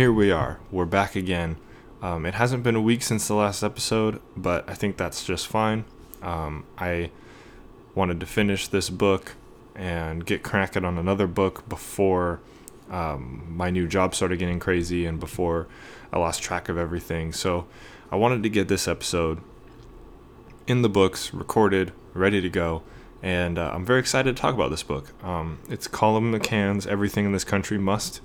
here we are. We're back again. Um, it hasn't been a week since the last episode, but I think that's just fine. Um, I wanted to finish this book and get cracking on another book before um, my new job started getting crazy and before I lost track of everything. So I wanted to get this episode in the books, recorded, ready to go. And uh, I'm very excited to talk about this book. Um, it's Colum McCann's Everything in This Country Must,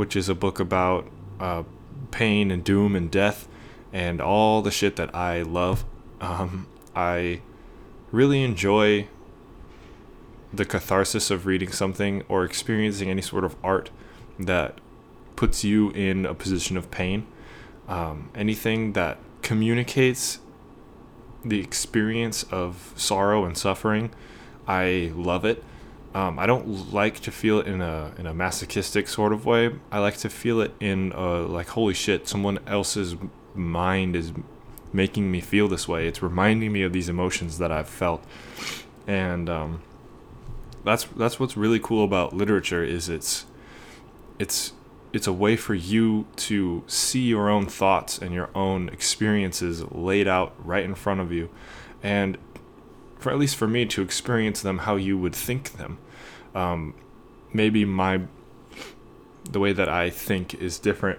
which is a book about uh, pain and doom and death and all the shit that I love. Um, I really enjoy the catharsis of reading something or experiencing any sort of art that puts you in a position of pain. Um, anything that communicates the experience of sorrow and suffering, I love it. Um, I don't like to feel it in a in a masochistic sort of way. I like to feel it in a, like holy shit, someone else's mind is making me feel this way. It's reminding me of these emotions that I've felt, and um, that's that's what's really cool about literature is it's it's it's a way for you to see your own thoughts and your own experiences laid out right in front of you, and for at least for me to experience them how you would think them. Um, maybe my the way that I think is different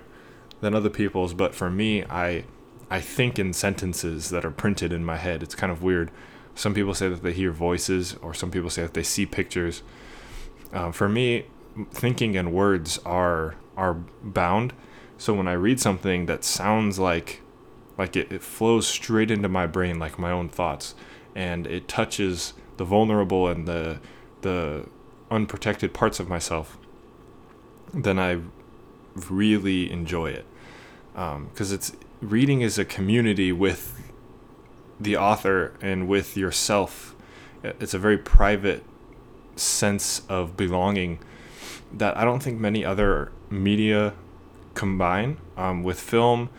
than other people's, but for me, I I think in sentences that are printed in my head. It's kind of weird. Some people say that they hear voices, or some people say that they see pictures. Uh, for me, thinking and words are are bound. So when I read something that sounds like like it, it flows straight into my brain like my own thoughts and it touches the vulnerable and the the unprotected parts of myself, then I really enjoy it because um, it's reading is a community with the author and with yourself. It's a very private sense of belonging that I don't think many other media combine. Um, with film,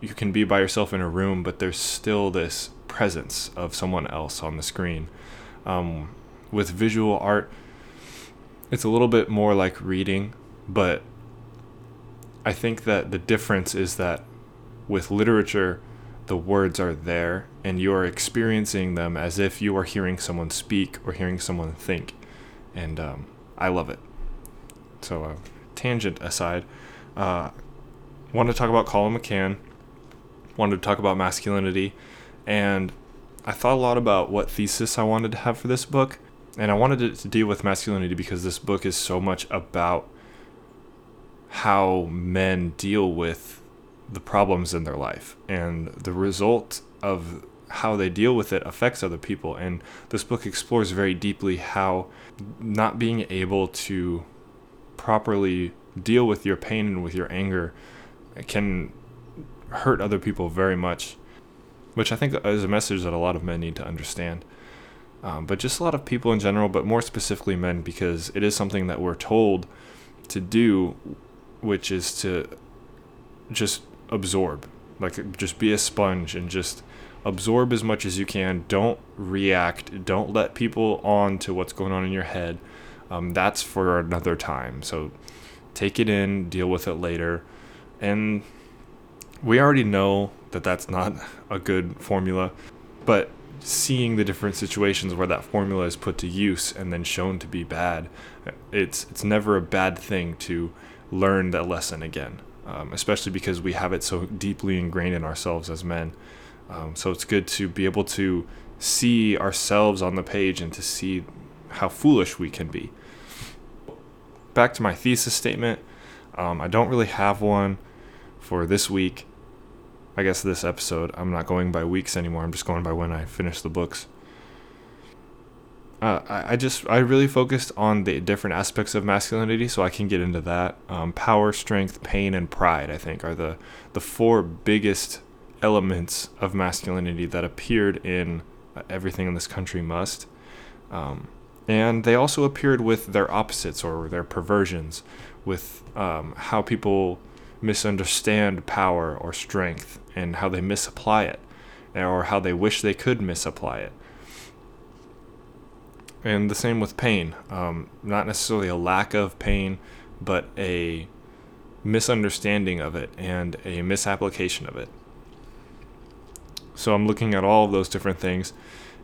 you can be by yourself in a room, but there's still this presence of someone else on the screen. Um, with visual art, it's a little bit more like reading, but I think that the difference is that with literature, the words are there and you are experiencing them as if you are hearing someone speak or hearing someone think. And um, I love it. So, uh, tangent aside, uh, wanted to talk about Colum McCann, wanted to talk about masculinity, and I thought a lot about what thesis I wanted to have for this book, and I wanted it to deal with masculinity because this book is so much about how men deal with the problems in their life, and the result of how they deal with it affects other people. And this book explores very deeply how not being able to properly deal with your pain and with your anger can hurt other people very much which I think is a message that a lot of men need to understand. Um, but just a lot of people in general, but more specifically men, because it is something that we're told to do, which is to just absorb, like just be a sponge and just absorb as much as you can. Don't react. Don't let people on to what's going on in your head. Um, that's for another time. So take it in, deal with it later, and we already know that that's not a good formula, but seeing the different situations where that formula is put to use and then shown to be bad, it's it's never a bad thing to learn that lesson again, um, especially because we have it so deeply ingrained in ourselves as men. Um, so it's good to be able to see ourselves on the page and to see how foolish we can be. Back to my thesis statement. Um, I don't really have one for this week. I guess this episode. I'm not going by weeks anymore. I'm just going by when I finish the books. Uh, I, I just I really focused on the different aspects of masculinity, so I can get into that. Um, power, strength, pain, and pride. I think are the the four biggest elements of masculinity that appeared in uh, everything in this country must. Um, and they also appeared with their opposites or their perversions, with um, how people misunderstand power or strength and how they misapply it or how they wish they could misapply it. And the same with pain. Um, not necessarily a lack of pain, but a misunderstanding of it and a misapplication of it. So I'm looking at all of those different things,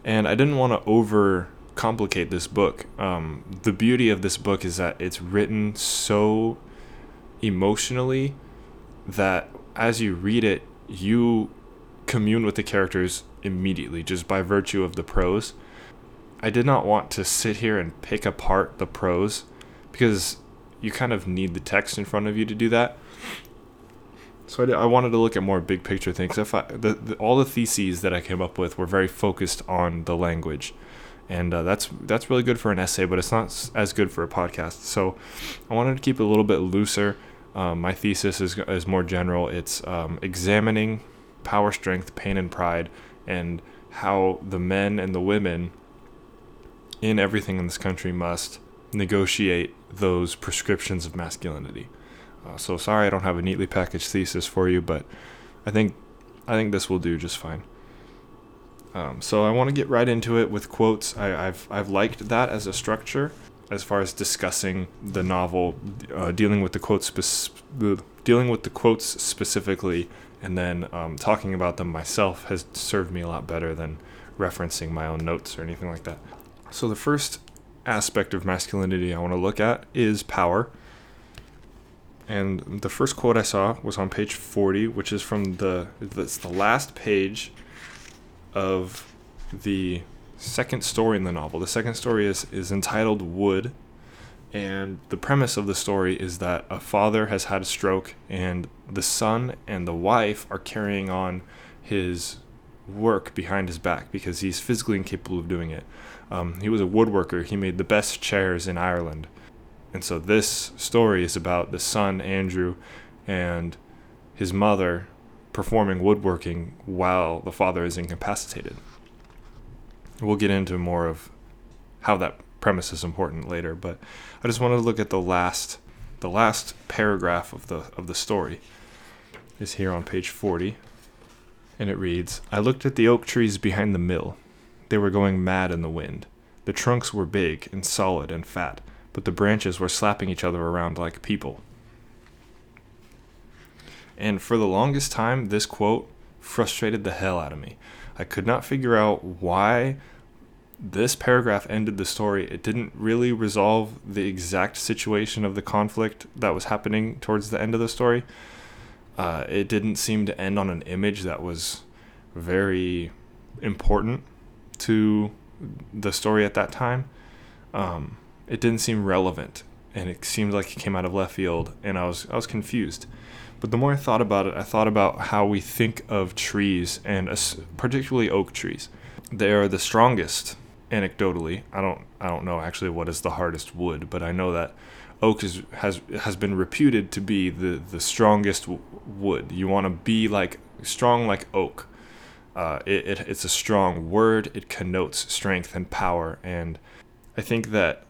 and I didn't want to overcomplicate this book. Um, the beauty of this book is that it's written so emotionally that as you read it, you commune with the characters immediately just by virtue of the prose. I did not want to sit here and pick apart the prose because you kind of need the text in front of you to do that. So I, did, I wanted to look at more big picture things. If I, the, the, all the theses that I came up with were very focused on the language, and uh, that's that's really good for an essay, but it's not as good for a podcast. So I wanted to keep it a little bit looser. Um, my thesis is is more general. It's um, examining power, strength, pain, and pride, and how the men and the women in everything in this country must negotiate those prescriptions of masculinity. Uh, so sorry I don't have a neatly packaged thesis for you, but I think I think this will do just fine. Um, so I want to get right into it with quotes. I, have I've liked that as a structure, as far as discussing the novel, uh, dealing with the quotes spe- dealing with the quotes specifically, and then um, talking about them myself has served me a lot better than referencing my own notes or anything like that. So the first aspect of masculinity I want to look at is power. And the first quote I saw was on page 40, which is from the that's the last page of the second story in the novel. The second story is is entitled Wood, and the premise of the story is that a father has had a stroke and the son and the wife are carrying on his work behind his back because he's physically incapable of doing it. Um, he was a woodworker. He made the best chairs in Ireland. And so this story is about the son, Andrew, and his mother performing woodworking while the father is incapacitated. We'll get into more of how that premise is important later, but I just wanted to look at the last the last paragraph of the of the story is here on page 40 and it reads I looked at the oak trees behind the mill they were going mad in the wind. The trunks were big and solid and fat, but the branches were slapping each other around like people. And for the longest time, this quote frustrated the hell out of me. I could not figure out why this paragraph ended the story. It didn't really resolve the exact situation of the conflict that was happening towards the end of the story. Uh, it didn't seem to end on an image that was very important to the story at that time, um, it didn't seem relevant, and it seemed like it came out of left field, and I was I was confused. But the more I thought about it, I thought about how we think of trees, and particularly oak trees. They are the strongest, anecdotally. I don't I don't know actually what is the hardest wood, but I know that oak is, has has been reputed to be the the strongest w- wood. You want to be like strong like oak. Uh, it, it, it's a strong word. It connotes strength and power, and I think that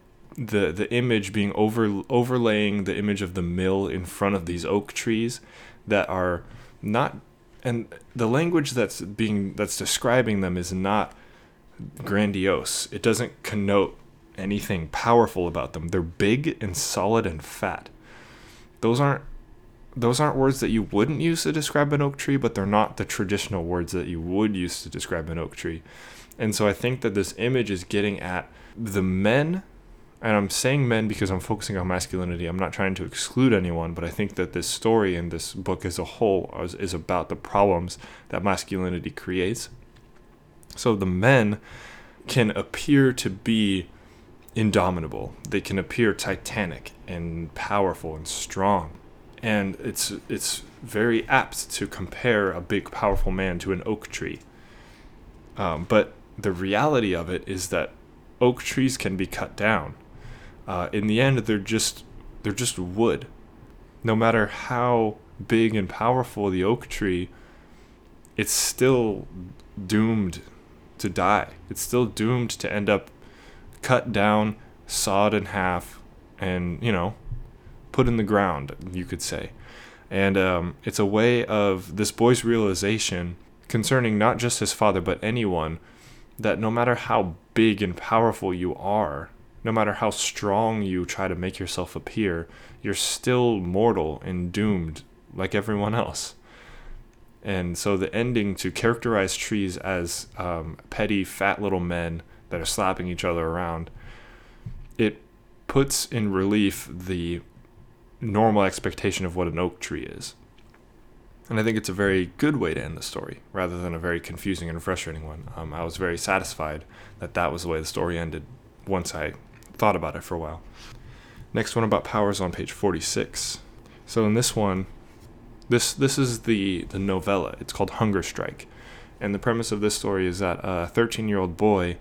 the the image being over overlaying the image of the mill in front of these oak trees that are not and the language that's being that's describing them is not grandiose. It doesn't connote anything powerful about them. They're big and solid and fat. Those aren't those aren't words that you wouldn't use to describe an oak tree, but they're not the traditional words that you would use to describe an oak tree. And so I think that this image is getting at the men, and I'm saying men because I'm focusing on masculinity. I'm not trying to exclude anyone, but I think that this story and this book as a whole is, is about the problems that masculinity creates. So the men can appear to be indomitable, they can appear titanic and powerful and strong and it's it's very apt to compare a big powerful man to an oak tree. Um, but the reality of it is that oak trees can be cut down. Uh, in the end, they're just they're just wood. No matter how big and powerful the oak tree, it's still doomed to die. It's still doomed to end up cut down, sawed in half, and you know put in the ground, you could say. And um, it's a way of this boy's realization concerning not just his father, but anyone, that no matter how big and powerful you are, no matter how strong you try to make yourself appear, you're still mortal and doomed like everyone else. And so the ending to characterize trees as um, petty, fat little men that are slapping each other around, it puts in relief the normal expectation of what an oak tree is. And I think it's a very good way to end the story, rather than a very confusing and frustrating one. Um, I was very satisfied that that was the way the story ended once I thought about it for a while. Next one about powers on page 46. So in this one, this this is the the novella. It's called Hunger Strike, and the premise of this story is that a 13 year old boy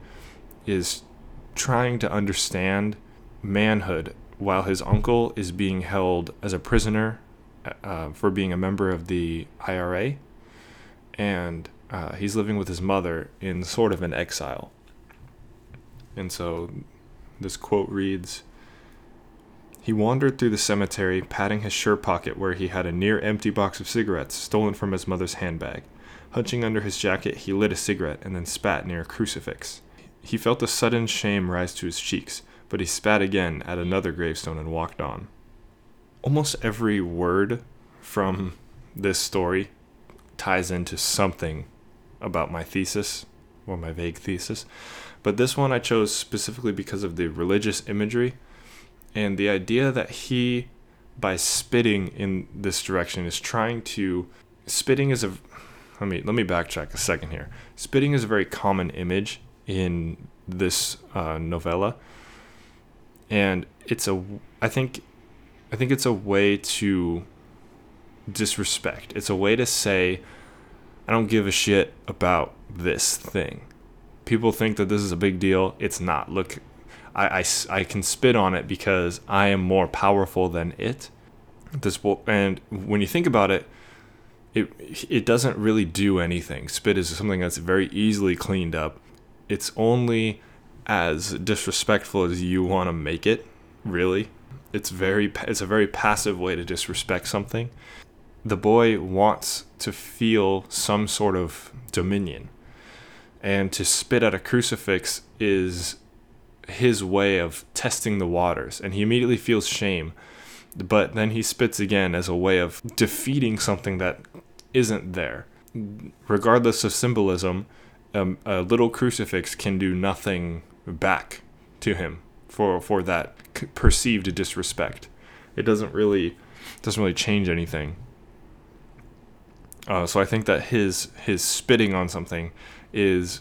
is trying to understand manhood while his uncle is being held as a prisoner uh, for being a member of the IRA, and uh, he's living with his mother in sort of an exile. And so this quote reads He wandered through the cemetery, patting his shirt pocket where he had a near empty box of cigarettes stolen from his mother's handbag. Hunching under his jacket, he lit a cigarette and then spat near a crucifix. He felt a sudden shame rise to his cheeks, but he spat again at another gravestone and walked on. Almost every word from this story ties into something about my thesis or my vague thesis. But this one I chose specifically because of the religious imagery and the idea that he, by spitting in this direction, is trying to. Spitting is a. Let me let me backtrack a second here. Spitting is a very common image in this uh, novella, and it's a. I think, I think it's a way to disrespect. It's a way to say, I don't give a shit about this thing people think that this is a big deal. It's not. Look, I, I, I can spit on it because I am more powerful than it. This and when you think about it, it it doesn't really do anything. Spit is something that's very easily cleaned up. It's only as disrespectful as you want to make it. Really, it's very it's a very passive way to disrespect something. The boy wants to feel some sort of dominion and to spit at a crucifix is his way of testing the waters. And he immediately feels shame. But then he spits again as a way of defeating something that isn't there. Regardless of symbolism um, a little crucifix can do nothing back to him for for that perceived disrespect. It doesn't really doesn't really change anything. Uh, so I think that his his spitting on something is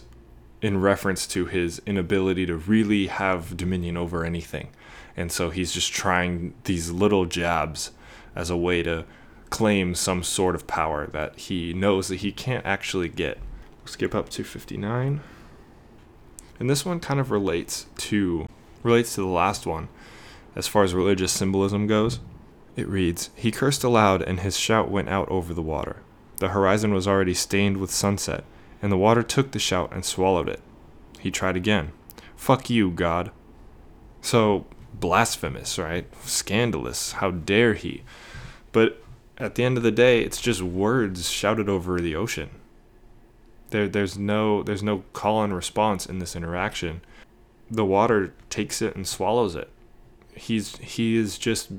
in reference to his inability to really have dominion over anything. And so he's just trying these little jabs as a way to claim some sort of power that he knows that he can't actually get. skip up to 59. And this one kind of relates to relates to the last one as far as religious symbolism goes. It reads, He cursed aloud and his shout went out over the water. The horizon was already stained with sunset and the water took the shout and swallowed it. He tried again. Fuck you, God. So, blasphemous, right? Scandalous. How dare he? But at the end of the day, it's just words shouted over the ocean. There, there's no, there's no call and response in this interaction. The water takes it and swallows it. He's, he is just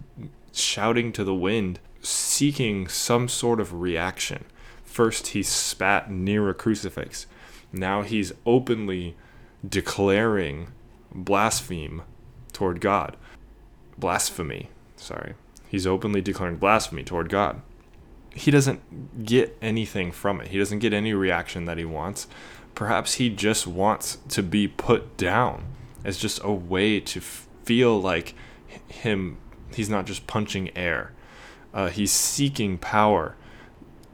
shouting to the wind, seeking some sort of reaction. First, he spat near a crucifix. Now he's openly declaring blaspheme toward God. Blasphemy, sorry. He's openly declaring blasphemy toward God. He doesn't get anything from it, he doesn't get any reaction that he wants. Perhaps he just wants to be put down as just a way to feel like him, he's not just punching air. Uh, he's seeking power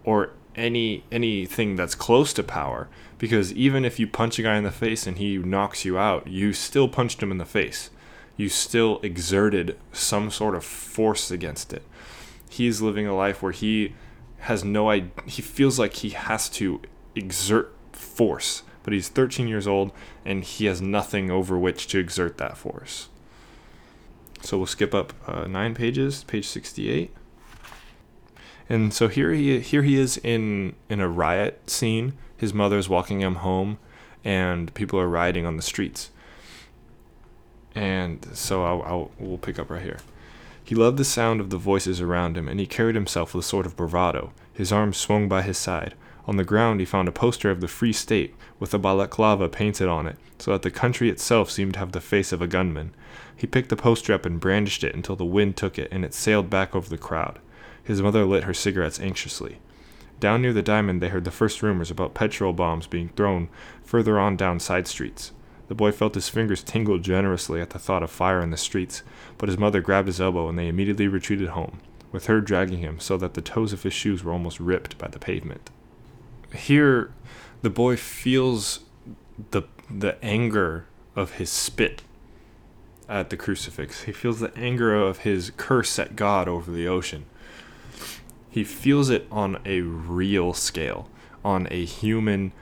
or any anything that's close to power because even if you punch a guy in the face and he knocks you out you still punched him in the face. You still exerted some sort of force against it. He's living a life where he has no idea he feels like he has to exert force but he's 13 years old and he has nothing over which to exert that force. So we'll skip up uh, nine pages page 68 and so here he here he is in in a riot scene. His mother's walking him home, and people are rioting on the streets. And so I'll, I'll, we'll pick up right here. He loved the sound of the voices around him, and he carried himself with a sort of bravado. His arms swung by his side. On the ground he found a poster of the Free State, with a balaclava painted on it, so that the country itself seemed to have the face of a gunman. He picked the poster up and brandished it until the wind took it, and it sailed back over the crowd. His mother lit her cigarettes anxiously. Down near the diamond, they heard the first rumors about petrol bombs being thrown further on down side streets. The boy felt his fingers tingle generously at the thought of fire in the streets, but his mother grabbed his elbow and they immediately retreated home, with her dragging him so that the toes of his shoes were almost ripped by the pavement. Here, the boy feels the the anger of his spit at the crucifix. He feels the anger of his curse at God over the ocean. He feels it on a real scale, on a human,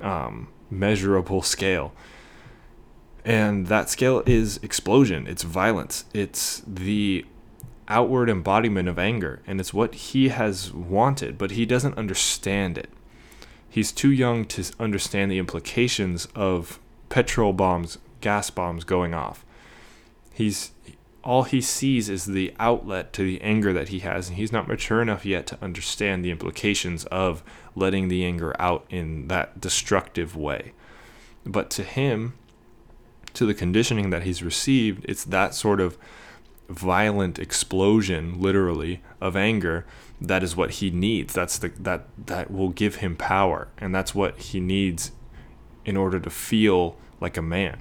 um, measurable scale. And that scale is explosion, it's violence, it's the outward embodiment of anger, and it's what he has wanted, but he doesn't understand it. He's too young to understand the implications of petrol bombs, gas bombs going off. He's all he sees is the outlet to the anger that he has, and he's not mature enough yet to understand the implications of letting the anger out in that destructive way. But to him, to the conditioning that he's received, it's that sort of violent explosion, literally, of anger that is what he needs. That's the that that will give him power, and that's what he needs in order to feel like a man.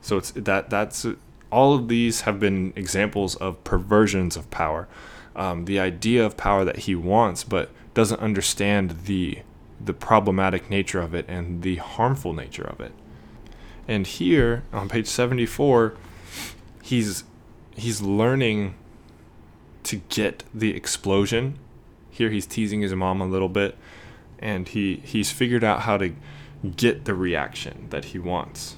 So it's that that's all of these have been examples of perversions of power. Um, the idea of power that he wants, but doesn't understand the the problematic nature of it and the harmful nature of it. And here on page 74, he's he's learning to get the explosion. Here he's teasing his mom a little bit and he he's figured out how to get the reaction that he wants.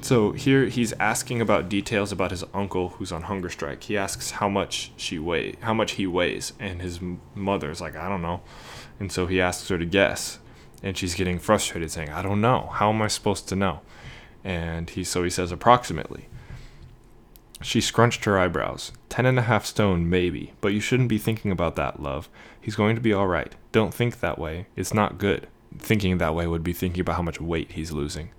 So here he's asking about details about his uncle who's on hunger strike. He asks how much she weigh, how much he weighs, and his mother's like, I don't know. And so he asks her to guess, and she's getting frustrated, saying, I don't know. How am I supposed to know? And he so he says approximately. She scrunched her eyebrows. Ten and a half stone, maybe, but you shouldn't be thinking about that, love. He's going to be all right. Don't think that way. It's not good. Thinking that way would be thinking about how much weight he's losing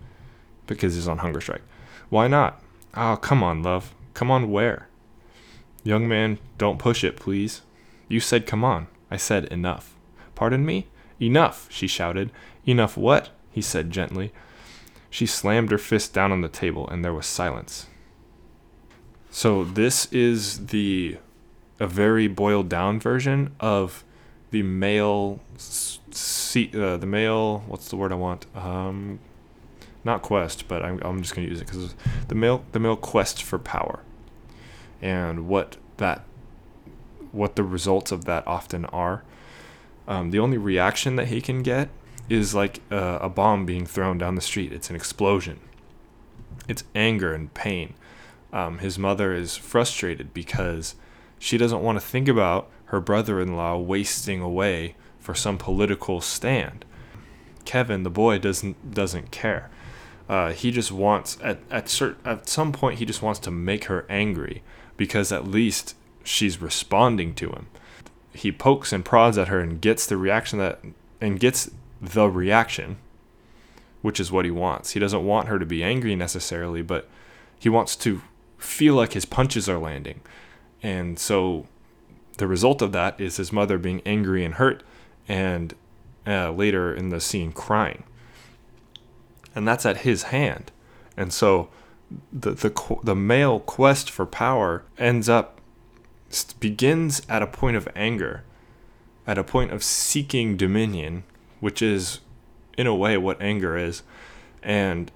because he's on hunger strike. Why not? Oh, come on, love. Come on, where? Young man, don't push it, please. You said come on. I said enough. Pardon me? Enough, she shouted. Enough what? he said gently. She slammed her fist down on the table, and there was silence. So this is the a very boiled down version of the male, uh, the male. What's the word I want? Um, not quest, but I'm, I'm just going to use it because the male the male quest for power, and what that what the results of that often are. Um, the only reaction that he can get is like a, a bomb being thrown down the street. It's an explosion. It's anger and pain. Um, his mother is frustrated because she doesn't want to think about her brother-in-law wasting away for some political stand. Kevin, the boy, doesn't doesn't care. Uh, he just wants at at cert, at some point he just wants to make her angry because at least she's responding to him. He pokes and prods at her and gets the reaction that and gets the reaction, which is what he wants. He doesn't want her to be angry necessarily, but he wants to feel like his punches are landing. And so the result of that is his mother being angry and hurt and uh, later in the scene crying and that's at his hand. And so the the the male quest for power ends up begins at a point of anger, at a point of seeking dominion, which is in a way what anger is, and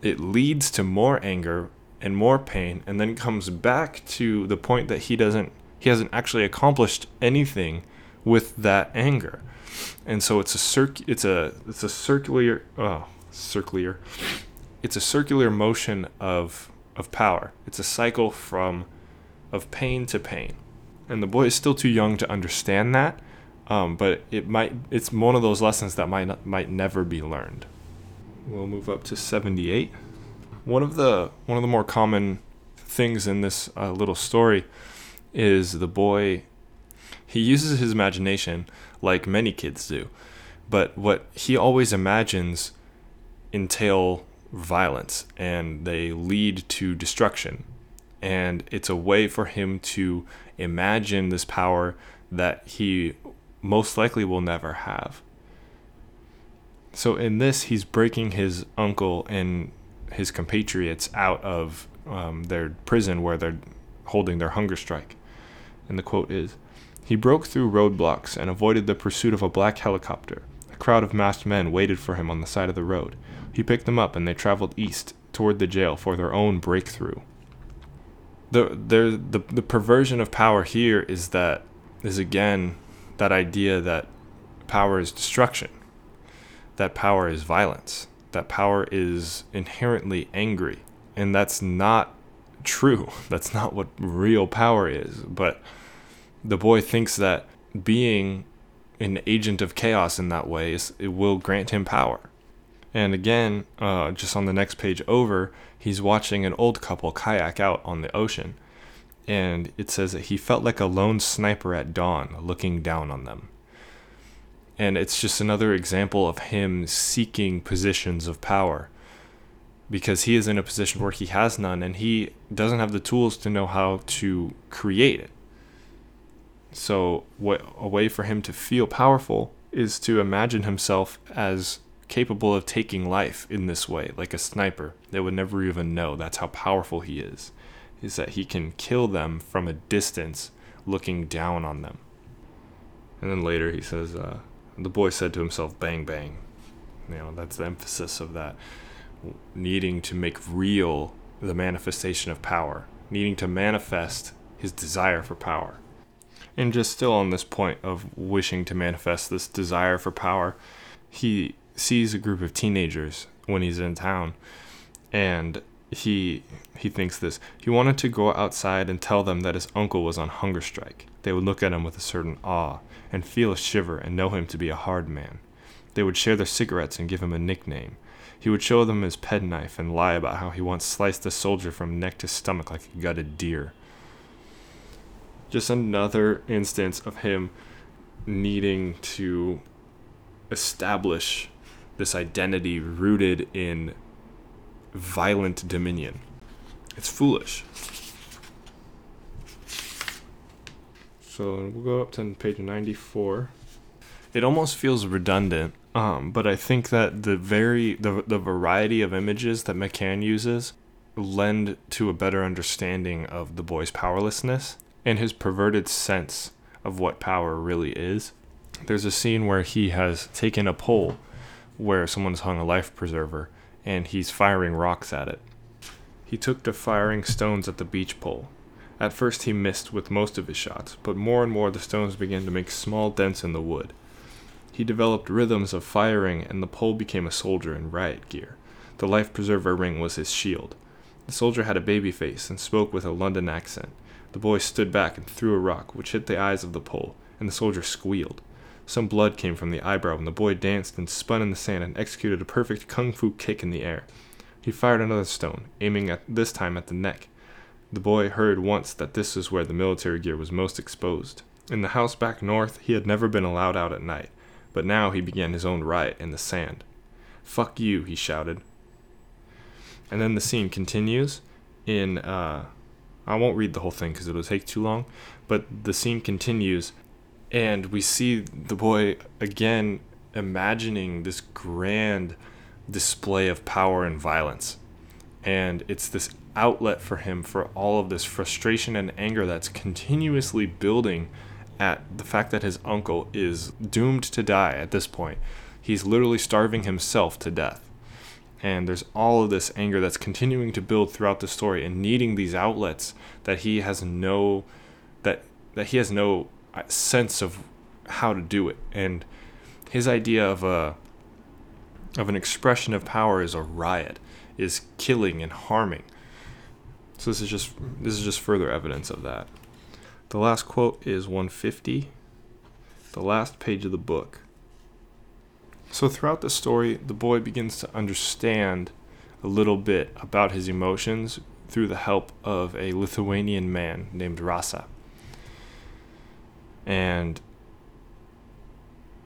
it leads to more anger and more pain and then comes back to the point that he doesn't he hasn't actually accomplished anything with that anger. And so it's a circ it's a it's a circular oh circular. It's a circular motion of of power. It's a cycle from of pain to pain, and the boy is still too young to understand that. Um, but it might. It's one of those lessons that might not, might never be learned. We'll move up to 78. one of the one of the more common things in this uh, little story is the boy he uses his imagination like many kids do but what he always imagines entail violence and they lead to destruction. And it's a way for him to imagine this power that he most likely will never have. So in this he's breaking his uncle and his compatriots out of um, their prison where they're holding their hunger strike. And the quote is he broke through roadblocks and avoided the pursuit of a black helicopter. A crowd of masked men waited for him on the side of the road he picked them up and they traveled east toward the jail for their own breakthrough. The, the, the, the perversion of power here is that is again that idea that power is destruction, that power is violence, that power is inherently angry. And that's not true. That's not what real power is. But the boy thinks that being an agent of chaos in that way is, it will grant him power. And again, uh, just on the next page over, he's watching an old couple kayak out on the ocean. And it says that he felt like a lone sniper at dawn looking down on them. And it's just another example of him seeking positions of power because he is in a position where he has none and he doesn't have the tools to know how to create it. So, what a way for him to feel powerful is to imagine himself as capable of taking life in this way, like a sniper. They would never even know. That's how powerful he is. Is that he can kill them from a distance, looking down on them. And then later he says, uh, the boy said to himself, bang, bang. You know, that's the emphasis of that. Needing to make real the manifestation of power, needing to manifest his desire for power. And just still on this point of wishing to manifest this desire for power, he sees a group of teenagers when he's in town and he he thinks this. He wanted to go outside and tell them that his uncle was on hunger strike. They would look at him with a certain awe and feel a shiver and know him to be a hard man. They would share their cigarettes and give him a nickname. He would show them his penknife and lie about how he once sliced a soldier from neck to stomach like a gutted deer. Just another instance of him needing to establish this identity rooted in violent dominion. It's foolish. So we'll go up to page 94. It almost feels redundant, um, but I think that the very the, the variety of images that McCann uses lend to a better understanding of the boy's powerlessness and his perverted sense of what power really is. There's a scene where he has taken a pole where someone's hung a life preserver and he's firing rocks at it. He took to firing stones at the beach pole. At first he missed with most of his shots, but more and more the stones began to make small dents in the wood. He developed rhythms of firing, and the pole became a soldier in riot gear. The life preserver ring was his shield. The soldier had a baby face and spoke with a London accent. The boy stood back and threw a rock, which hit the eyes of the pole, and the soldier squealed. Some blood came from the eyebrow, and the boy danced and spun in the sand and executed a perfect kung fu kick in the air. He fired another stone, aiming at this time at the neck. The boy heard once that this was where the military gear was most exposed. In the house back north, he had never been allowed out at night, but now he began his own riot in the sand. Fuck you, he shouted. And then the scene continues in, uh, I won't read the whole thing because it'll take too long, but the scene continues and we see the boy again imagining this grand display of power and violence. And it's this outlet for him for all of this frustration and anger that's continuously building at the fact that his uncle is doomed to die at this point. He's literally starving himself to death. And there's all of this anger that's continuing to build throughout the story and needing these outlets that he has no that that he has no sense of how to do it. And his idea of a of an expression of power is a riot is killing and harming. So this is just this is just further evidence of that. The last quote is 150 the last page of the book. So throughout the story the boy begins to understand a little bit about his emotions through the help of a Lithuanian man named Rasa. And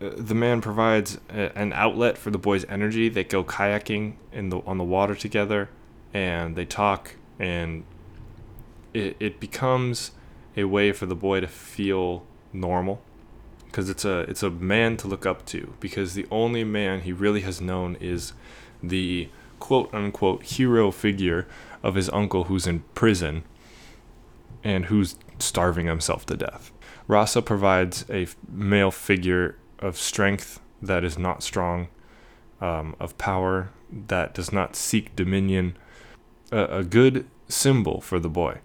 uh, the man provides a, an outlet for the boy's energy. They go kayaking in the on the water together, and they talk, and it it becomes a way for the boy to feel normal, because it's a it's a man to look up to. Because the only man he really has known is the quote unquote hero figure of his uncle who's in prison and who's starving himself to death. Rasa provides a male figure of strength that is not strong, um, of power that does not seek dominion, a, a good symbol for the boy.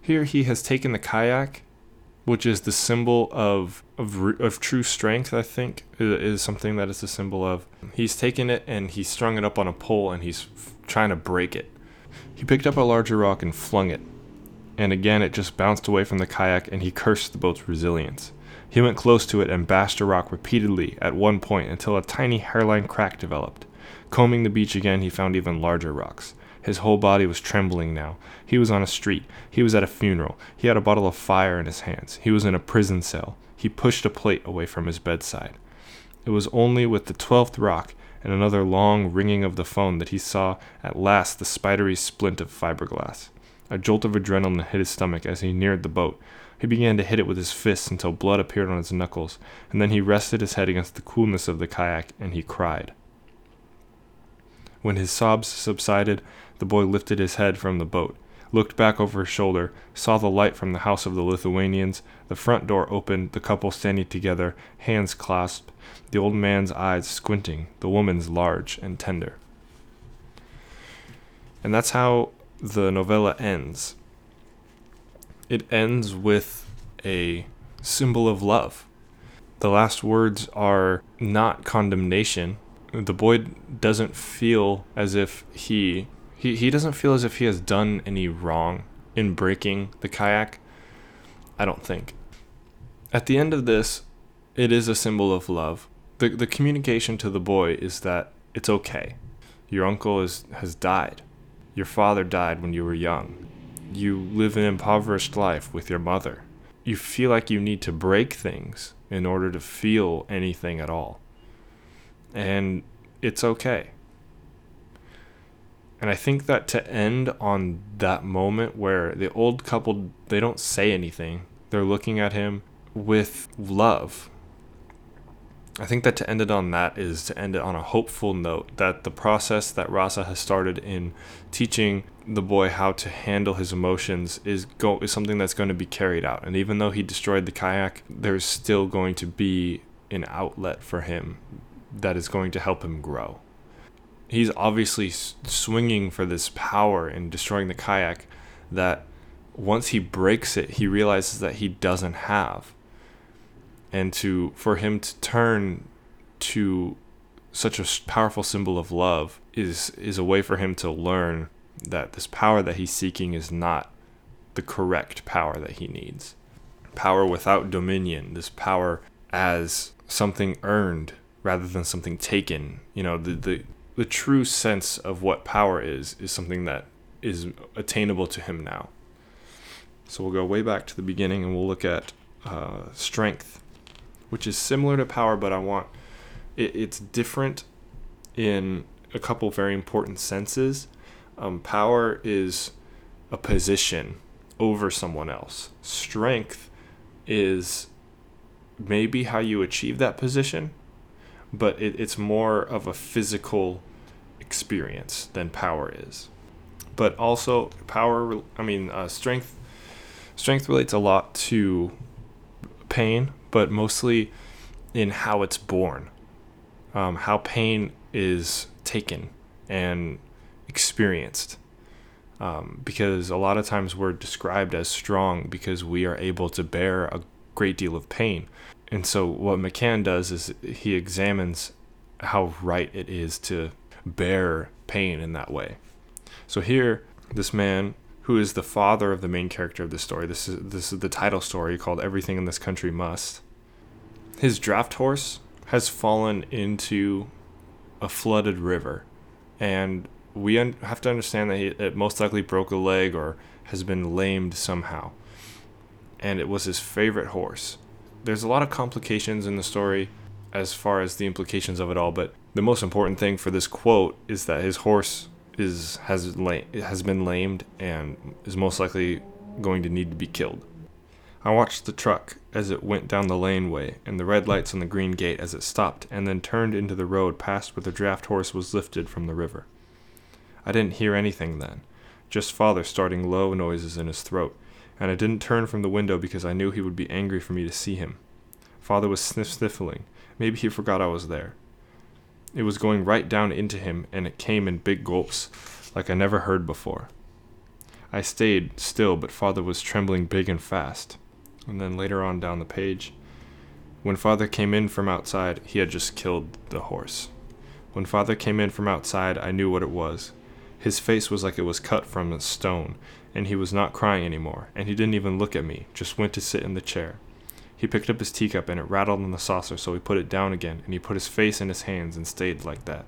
Here he has taken the kayak, which is the symbol of of, of true strength. I think is something that is a symbol of. He's taken it and he's strung it up on a pole and he's f- trying to break it. He picked up a larger rock and flung it, and again it just bounced away from the kayak and he cursed the boat's resilience. He went close to it and bashed a rock repeatedly at one point until a tiny hairline crack developed. Combing the beach again, he found even larger rocks. His whole body was trembling now. He was on a street. He was at a funeral. He had a bottle of fire in his hands. He was in a prison cell. He pushed a plate away from his bedside. It was only with the twelfth rock and another long ringing of the phone that he saw at last the spidery splint of fiberglass. A jolt of adrenaline hit his stomach as he neared the boat. He began to hit it with his fists until blood appeared on his knuckles, and then he rested his head against the coolness of the kayak and he cried. When his sobs subsided, the boy lifted his head from the boat, looked back over his shoulder, saw the light from the house of the Lithuanians, the front door opened, the couple standing together, hands clasped, the old man's eyes squinting, the woman's large and tender. And that's how the novella ends it ends with a symbol of love. The last words are not condemnation. The boy doesn't feel as if he he, he doesn't feel as if he has done any wrong in breaking the kayak. I don't think. At the end of this, it is a symbol of love. The the communication to the boy is that it's okay. Your uncle is has died. Your father died when you were young you live an impoverished life with your mother. You feel like you need to break things in order to feel anything at all. And it's okay. And I think that to end on that moment where the old couple they don't say anything. They're looking at him with love I think that to end it on that is to end it on a hopeful note that the process that Rasa has started in teaching the boy how to handle his emotions is go is something that's going to be carried out. And even though he destroyed the kayak, there's still going to be an outlet for him that is going to help him grow. He's obviously swinging for this power in destroying the kayak that once he breaks it, he realizes that he doesn't have and to for him to turn to such a powerful symbol of love is is a way for him to learn that this power that he's seeking is not the correct power that he needs. Power without dominion, this power as something earned rather than something taken. You know, the the, the true sense of what power is is something that is attainable to him now. So we'll go way back to the beginning and we'll look at uh, strength which is similar to power, but I want it, it's different in a couple very important senses. Um, power is a position over someone else. Strength is maybe how you achieve that position, but it, it's more of a physical experience than power is. But also, power, I mean, uh, strength. Strength relates a lot to pain, but mostly in how it's born, um, how pain is taken and experienced. Um, because a lot of times we're described as strong because we are able to bear a great deal of pain. And so, what McCann does is he examines how right it is to bear pain in that way. So, here, this man who is the father of the main character of the story, this is, this is the title story called Everything in This Country Must his draft horse has fallen into a flooded river and we un- have to understand that he, it most likely broke a leg or has been lamed somehow. And it was his favorite horse. There's a lot of complications in the story as far as the implications of it all, but the most important thing for this quote is that his horse is has la- has been lamed and is most likely going to need to be killed. I watched the truck as it went down the laneway and the red lights on the green gate as it stopped and then turned into the road past where the draft horse was lifted from the river. I didn't hear anything then, just father starting low noises in his throat, and I didn't turn from the window because I knew he would be angry for me to see him. Father was sniff sniffling. Maybe he forgot I was there. It was going right down into him, and it came in big gulps, like I never heard before. I stayed still, but father was trembling big and fast. And then later on down the page, when father came in from outside, he had just killed the horse. When father came in from outside, I knew what it was. His face was like it was cut from a stone, and he was not crying anymore, and he didn't even look at me, just went to sit in the chair. He picked up his teacup and it rattled on the saucer, so he put it down again, and he put his face in his hands and stayed like that.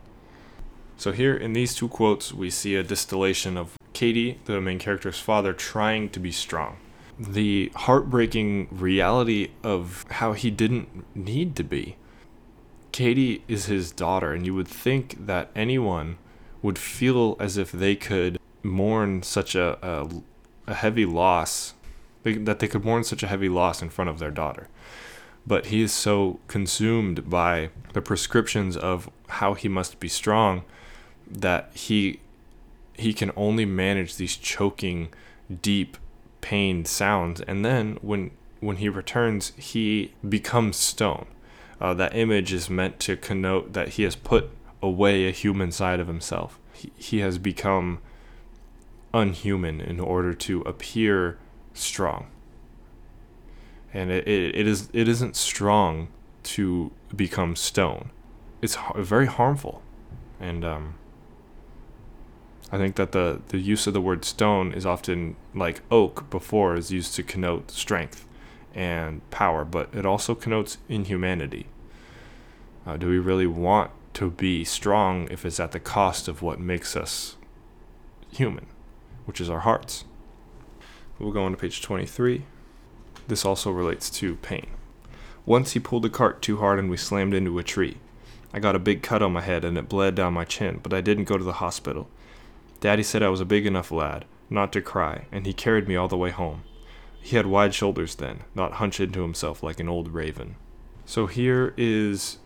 So, here in these two quotes, we see a distillation of Katie, the main character's father, trying to be strong. The heartbreaking reality of how he didn't need to be. Katie is his daughter, and you would think that anyone would feel as if they could mourn such a, a, a heavy loss, that they could mourn such a heavy loss in front of their daughter. But he is so consumed by the prescriptions of how he must be strong that he he can only manage these choking, deep, pained sounds. And then when when he returns, he becomes stone. Uh, that image is meant to connote that he has put away a human side of himself. He, he has become unhuman in order to appear strong. And it, it, it is it isn't strong to become stone. It's very harmful, and um, I think that the, the use of the word stone is often like oak before is used to connote strength and power, but it also connotes inhumanity. Uh, do we really want to be strong if it's at the cost of what makes us human, which is our hearts? We'll go on to page 23. This also relates to pain. Once he pulled the cart too hard and we slammed into a tree. I got a big cut on my head and it bled down my chin, but I didn't go to the hospital. Daddy said I was a big enough lad not to cry, and he carried me all the way home. He had wide shoulders then, not hunched into himself like an old raven. So here is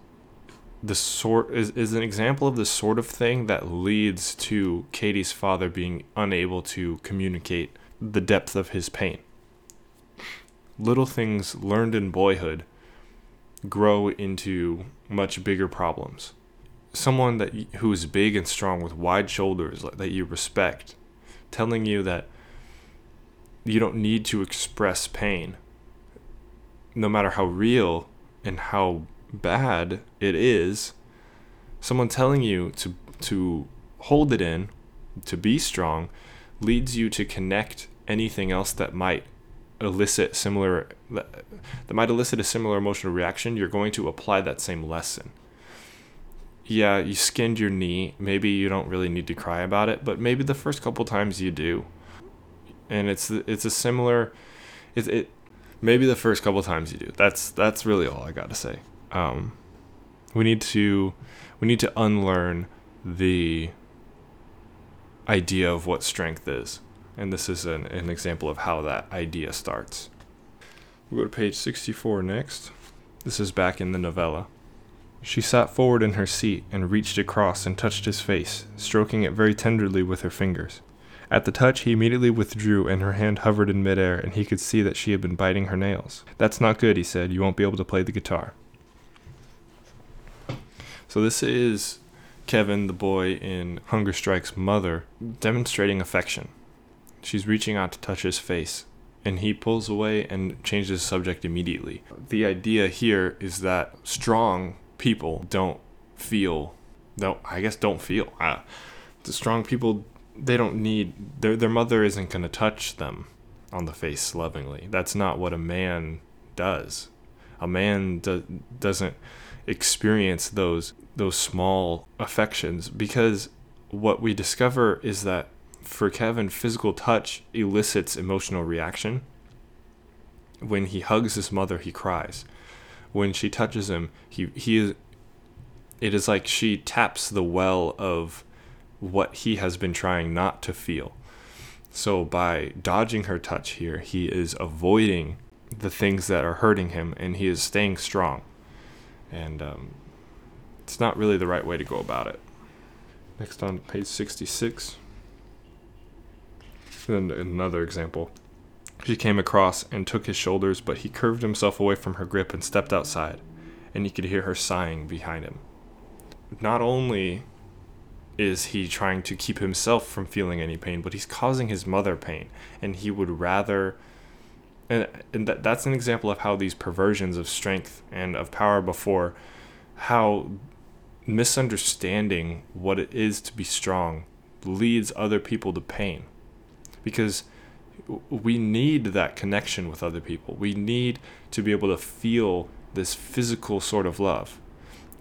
the sort is, is an example of the sort of thing that leads to Katie's father being unable to communicate the depth of his pain. Little things learned in boyhood grow into much bigger problems someone that who is big and strong with wide shoulders that you respect telling you that you don't need to express pain no matter how real and how bad it is someone telling you to to hold it in to be strong leads you to connect anything else that might elicit similar that, that might elicit a similar emotional reaction you're going to apply that same lesson yeah, you skinned your knee. Maybe you don't really need to cry about it, but maybe the first couple times you do. And it's it's a similar it, it maybe the first couple times you do. That's that's really all I got to say. Um we need to we need to unlearn the idea of what strength is. And this is an, an example of how that idea starts. We'll go to page 64 next. This is back in the novella. She sat forward in her seat and reached across and touched his face, stroking it very tenderly with her fingers. At the touch, he immediately withdrew, and her hand hovered in midair, and he could see that she had been biting her nails. That's not good, he said. You won't be able to play the guitar. So, this is Kevin, the boy in Hunger Strike's mother, demonstrating affection. She's reaching out to touch his face, and he pulls away and changes the subject immediately. The idea here is that strong people don't feel no i guess don't feel uh, the strong people they don't need their their mother isn't going to touch them on the face lovingly that's not what a man does a man do, doesn't experience those those small affections because what we discover is that for Kevin, physical touch elicits emotional reaction. When he hugs his mother, he cries. When she touches him, he he is. It is like she taps the well of what he has been trying not to feel. So by dodging her touch here, he is avoiding the things that are hurting him, and he is staying strong. And um, it's not really the right way to go about it. Next on page 66. Then another example. She came across and took his shoulders, but he curved himself away from her grip and stepped outside, and he could hear her sighing behind him. Not only is he trying to keep himself from feeling any pain, but he's causing his mother pain, and he would rather. And, and that, that's an example of how these perversions of strength and of power before, how misunderstanding what it is to be strong leads other people to pain because we need that connection with other people. We need to be able to feel this physical sort of love.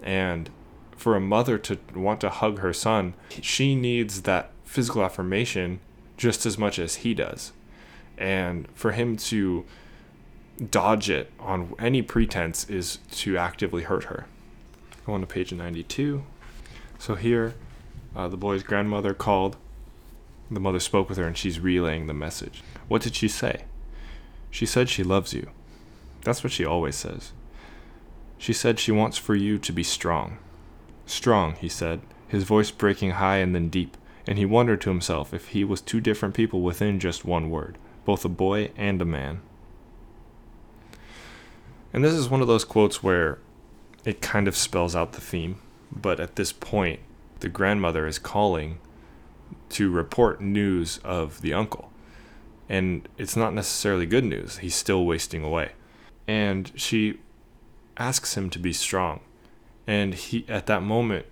And for a mother to want to hug her son, she needs that physical affirmation just as much as he does. And for him to dodge it on any pretense is to actively hurt her. Go on to page 92. So here, uh, the boy's grandmother called the mother spoke with her and she's relaying the message. What did she say? She said she loves you. That's what she always says. She said she wants for you to be strong. Strong, he said, his voice breaking high and then deep, and he wondered to himself if he was two different people within just one word, both a boy and a man. And this is one of those quotes where it kind of spells out the theme, but at this point, the grandmother is calling to report news of the uncle. And it's not necessarily good news. He's still wasting away. And she asks him to be strong. And he at that moment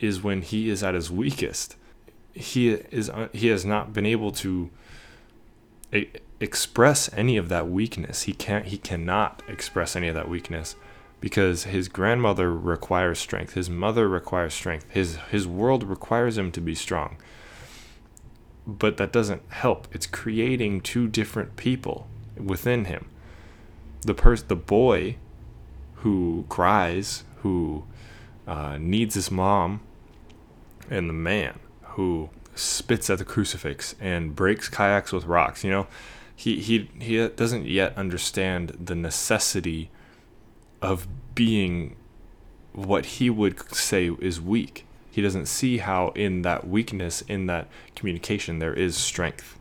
is when he is at his weakest. He is uh, he has not been able to express any of that weakness. He can't he cannot express any of that weakness because his grandmother requires strength. His mother requires strength. His his world requires him to be strong but that doesn't help. It's creating two different people within him. The person, the boy, who cries, who uh, needs his mom, and the man who spits at the crucifix and breaks kayaks with rocks. You know, he he he doesn't yet understand the necessity of being what he would say is weak he doesn't see how in that weakness, in that communication, there is strength.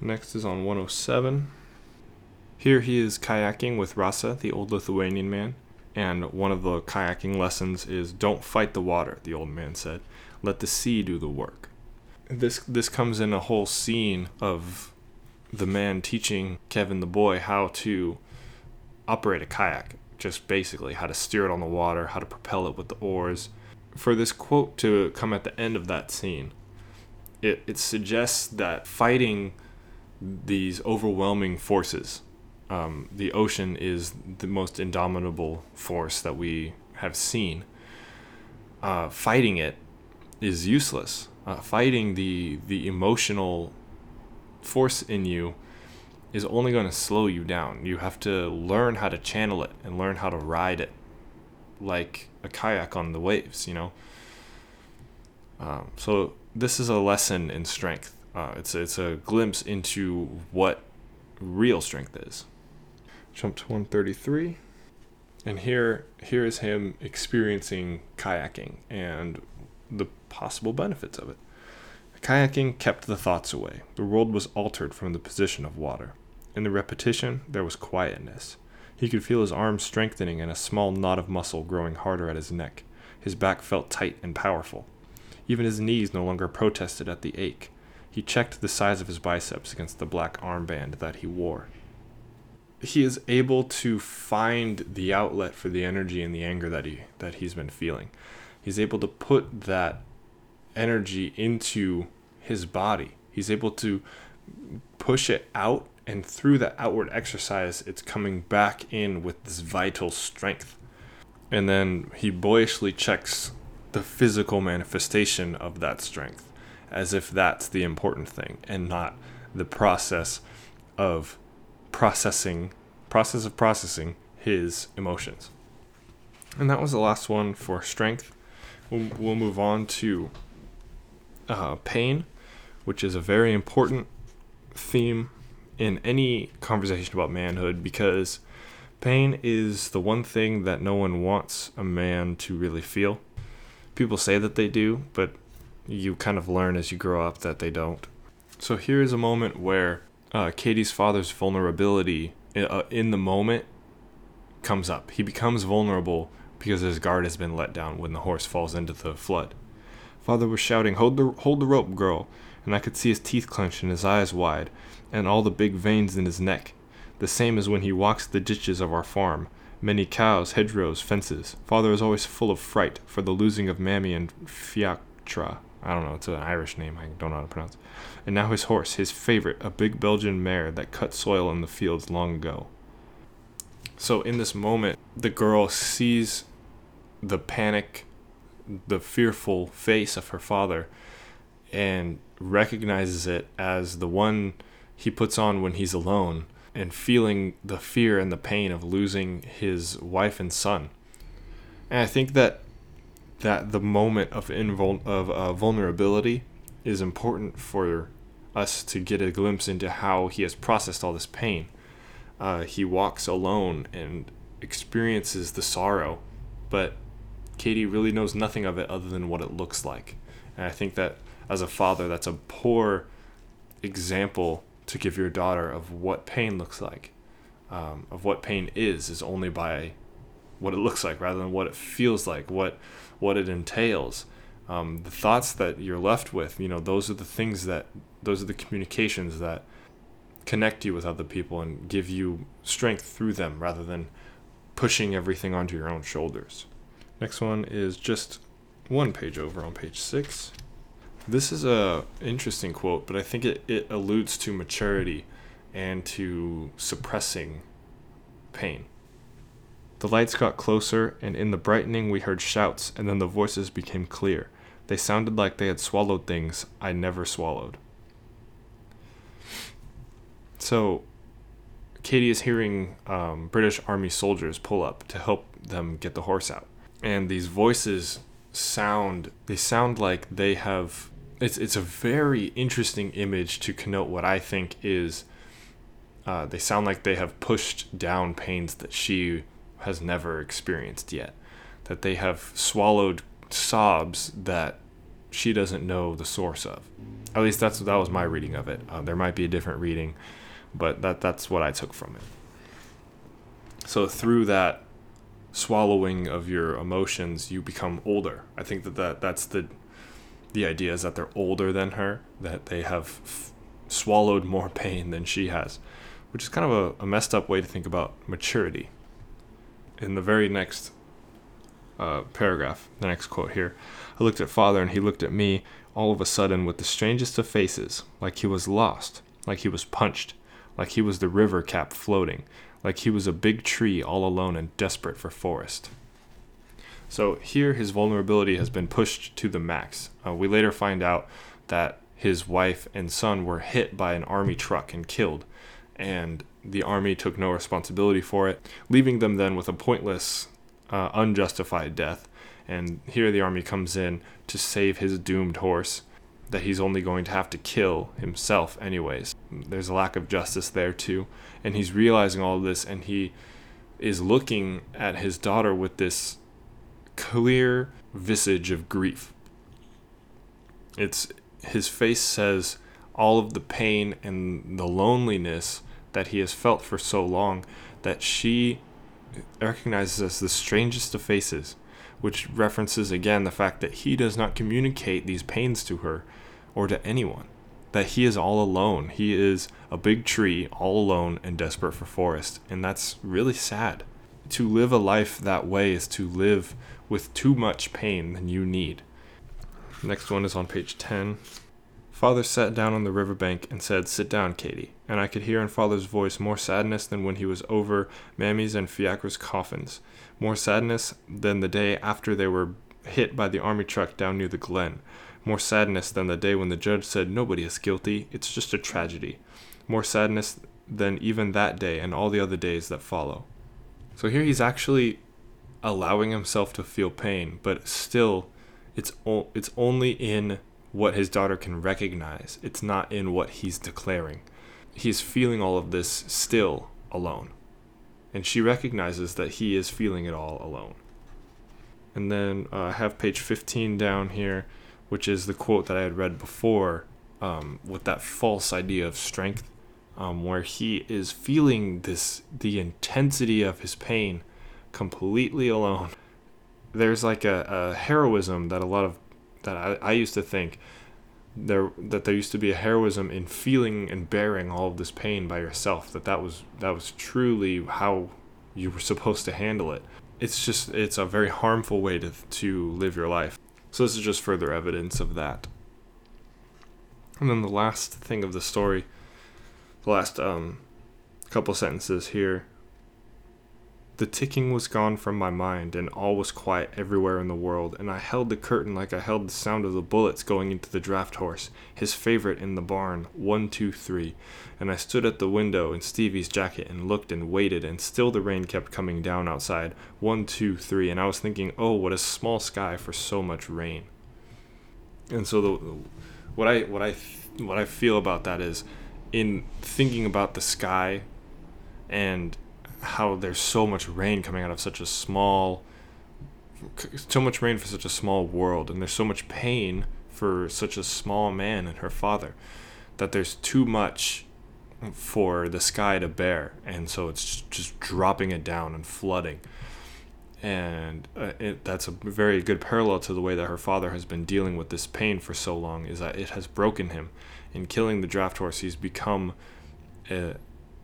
Next is on 107. Here he is kayaking with Rasa, the old Lithuanian man, and one of the kayaking lessons is don't fight the water, the old man said. Let the sea do the work. This this comes in a whole scene of the man teaching Kevin the boy how to operate a kayak, just basically how to steer it on the water, how to propel it with the oars, for this quote to come at the end of that scene, it, it suggests that fighting these overwhelming forces, um, the ocean is the most indomitable force that we have seen. Uh, fighting it is useless. Uh, fighting the the emotional force in you is only going to slow you down. You have to learn how to channel it and learn how to ride it like a kayak on the waves, you know. Um, so this is a lesson in strength. Uh, it's it's a glimpse into what real strength is. Jump to 133, and here here is him experiencing kayaking and the possible benefits of it. Kayaking kept the thoughts away. The world was altered from the position of water. In the repetition, there was quietness. He could feel his arms strengthening and a small knot of muscle growing harder at his neck. His back felt tight and powerful. Even his knees no longer protested at the ache. He checked the size of his biceps against the black armband that he wore. He is able to find the outlet for the energy and the anger that he that he's been feeling. He's able to put that energy into his body. He's able to push it out and through that outward exercise, it's coming back in with this vital strength. And then he boyishly checks the physical manifestation of that strength, as if that's the important thing and not the process of processing process of processing his emotions. And that was the last one for strength. We'll, we'll move on to uh, pain, which is a very important theme in any conversation about manhood because pain is the one thing that no one wants a man to really feel. People say that they do, but you kind of learn as you grow up that they don't. So here is a moment where uh, Katie's father's vulnerability uh, in the moment comes up. He becomes vulnerable because his guard has been let down when the horse falls into the flood. Father was shouting, "Hold the hold the rope, girl!" and I could see his teeth clench and his eyes wide, and all the big veins in his neck, the same as when he walks the ditches of our farm. Many cows, hedgerows, fences. Father is always full of fright for the losing of Mammy and Fiactra. I don't know, it's an Irish name, I don't know how to pronounce. And now his horse, his favorite, a big Belgian mare that cut soil in the fields long ago. So in this moment, the girl sees the panic, the fearful face of her father, and recognizes it as the one he puts on when he's alone and feeling the fear and the pain of losing his wife and son. And I think that that the moment of invul- of uh, vulnerability is important for us to get a glimpse into how he has processed all this pain. Uh, he walks alone and experiences the sorrow, but Katie really knows nothing of it other than what it looks like. And I think that as a father, that's a poor example to give your daughter of what pain looks like, um, of what pain is, is only by what it looks like rather than what it feels like, what what it entails. Um, the thoughts that you're left with, you know, those are the things that those are the communications that connect you with other people and give you strength through them rather than pushing everything onto your own shoulders. Next one is just one page over on page six. This is a interesting quote, but I think it, it alludes to maturity and to suppressing pain. The lights got closer, and in the brightening we heard shouts, and then the voices became clear. They sounded like they had swallowed things I never swallowed. So, Katie is hearing um, British Army soldiers pull up to help them get the horse out. And these voices sound, they sound like they have it's it's a very interesting image to connote what I think is. Uh, they sound like they have pushed down pains that she has never experienced yet. That they have swallowed sobs that she doesn't know the source of. At least that's that was my reading of it. Uh, there might be a different reading, but that that's what I took from it. So through that swallowing of your emotions, you become older. I think that, that that's the the idea is that they're older than her, that they have f- swallowed more pain than she has, which is kind of a, a, messed up way to think about maturity. In the very next uh, paragraph, the next quote here, I looked at father and he looked at me all of a sudden with the strangest of faces, like he was lost, like he was punched, like he was the river cap floating, like he was a big tree all alone and desperate for forest. So here, his vulnerability has been pushed to the max. Uh, we later find out that his wife and son were hit by an army truck and killed, and the army took no responsibility for it, leaving them then with a pointless, uh, unjustified death. And here the army comes in to save his doomed horse that he's only going to have to kill himself, anyways. There's a lack of justice there, too. And he's realizing all this, and he is looking at his daughter with this clear visage of grief. It's his face says all of the pain and the loneliness that he has felt for so long that she recognizes as the strangest of faces, which references again the fact that he does not communicate these pains to her or to anyone. That he is all alone. He is a big tree, all alone and desperate for forest. And that's really sad. To live a life that way is to live with too much pain than you need. Next one is on page 10. Father sat down on the riverbank and said, Sit down, Katie. And I could hear in Father's voice more sadness than when he was over Mammy's and Fiacre's coffins, more sadness than the day after they were hit by the army truck down near the Glen. More sadness than the day when the judge said nobody is guilty, it's just a tragedy. More sadness than even that day and all the other days that follow. So here he's actually allowing himself to feel pain, but still it's o- it's only in what his daughter can recognize. It's not in what he's declaring. He's feeling all of this still alone. And she recognizes that he is feeling it all alone. And then uh, I have page 15 down here, which is the quote that I had read before um, with that false idea of strength, um, where he is feeling this the intensity of his pain completely alone. There's like a, a heroism that a lot of that I, I used to think there that there used to be a heroism in feeling and bearing all of this pain by yourself that that was that was truly how you were supposed to handle it. It's just it's a very harmful way to to live your life. So this is just further evidence of that. And then the last thing of the story the last um couple sentences here the ticking was gone from my mind, and all was quiet everywhere in the world, and I held the curtain like I held the sound of the bullets going into the draft horse, his favorite in the barn, one, two, three. And I stood at the window in Stevie's jacket and looked and waited, and still the rain kept coming down outside, one, two, three. And I was thinking, oh, what a small sky for so much rain. And so the what I what I what I feel about that is, in thinking about the sky, and how there's so much rain coming out of such a small so much rain for such a small world and there's so much pain for such a small man and her father that there's too much for the sky to bear and so it's just dropping it down and flooding. And uh, it, that's a very good parallel to the way that her father has been dealing with this pain for so long is that it has broken him. In killing the draft horse he's become a,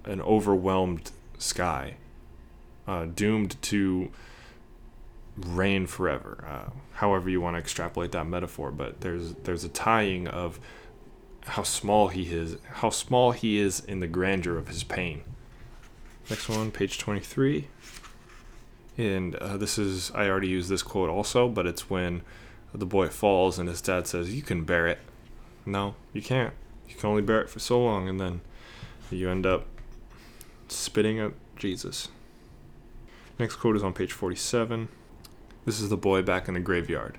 an overwhelmed sky, uh, doomed to reign forever. Uh, however you want to extrapolate that metaphor, but there's there's a tying of how small he is, how small he is in the grandeur of his pain. Next one, page 23. And uh, this is, I already used this quote also, but it's when the boy falls and his dad says, You can bear it. No, you can't. You can only bear it for so long, and then you end up spitting at Jesus. Next quote is on page 47. This is the boy back in the graveyard.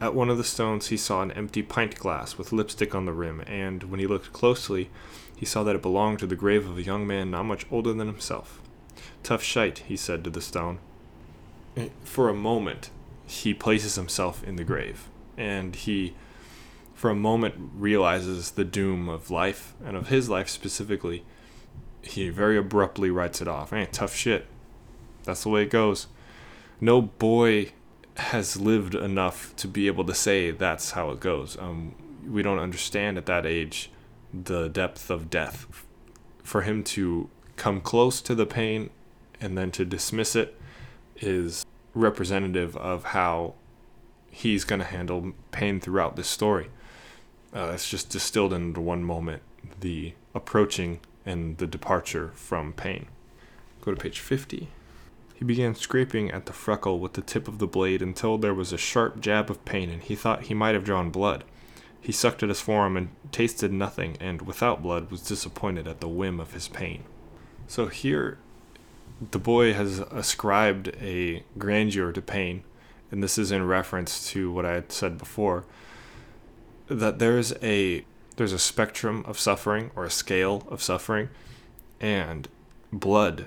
At one of the stones, he saw an empty pint glass with lipstick on the rim, and when he looked closely, he saw that it belonged to the grave of a young man not much older than himself. Tough shite, he said to the stone. For a moment, he places himself in the grave, and he, for a moment, realizes the doom of life, and of his life specifically, he very abruptly writes it off. Hey, tough shit. That's the way it goes. No boy has lived enough to be able to say that's how it goes. Um, we don't understand at that age the depth of death. For him to come close to the pain and then to dismiss it is representative of how he's going to handle pain throughout this story. Uh, it's just distilled into one moment the approaching and the departure from pain. Go to page 50. He began scraping at the freckle with the tip of the blade until there was a sharp jab of pain, and he thought he might have drawn blood. He sucked at his forearm and tasted nothing, and without blood was disappointed at the whim of his pain. So here, the boy has ascribed a grandeur to pain, and this is in reference to what I had said before that there's a there's a spectrum of suffering or a scale of suffering, and blood,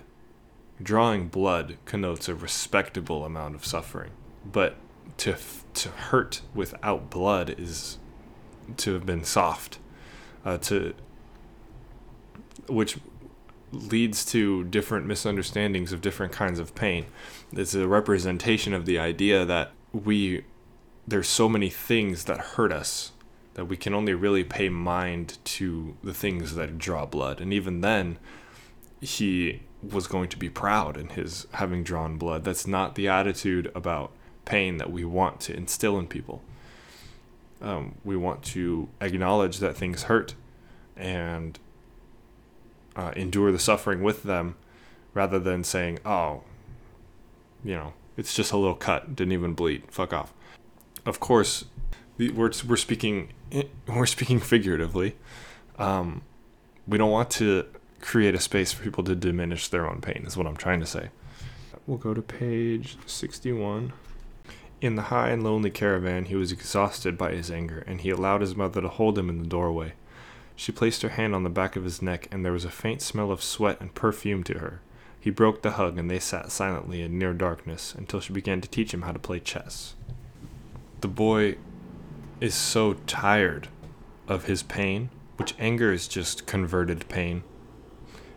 drawing blood connotes a respectable amount of suffering. But to to hurt without blood is to have been soft, uh, to which leads to different misunderstandings of different kinds of pain. It's a representation of the idea that we there's so many things that hurt us that we can only really pay mind to the things that draw blood. And even then, he was going to be proud in his having drawn blood. That's not the attitude about pain that we want to instill in people. Um, we want to acknowledge that things hurt and uh, endure the suffering with them rather than saying, oh, you know, It's just a little cut, didn't even bleed. Fuck off. Of course, we're we're speaking we're speaking figuratively. Um, we don't want to create a space for people to diminish their own pain. Is what I'm trying to say. We'll go to page 61. In the high and lonely caravan, he was exhausted by his anger, and he allowed his mother to hold him in the doorway. She placed her hand on the back of his neck, and there was a faint smell of sweat and perfume to her. He broke the hug, and they sat silently in near darkness until she began to teach him how to play chess. The boy is so tired of his pain, which anger is just converted pain.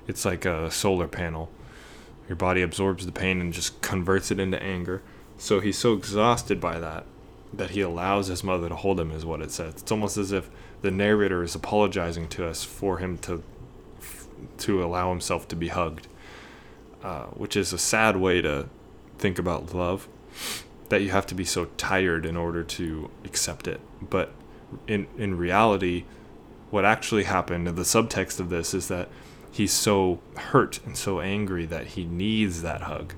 It's like a solar panel. Your body absorbs the pain and just converts it into anger. So he's so exhausted by that that he allows his mother to hold him, is what it says. It's almost as if the narrator is apologizing to us for him to to allow himself to be hugged, uh, which is a sad way to think about love. That you have to be so tired in order to accept it. But in in reality, what actually happened, the subtext of this is that he's so hurt and so angry that he needs that hug.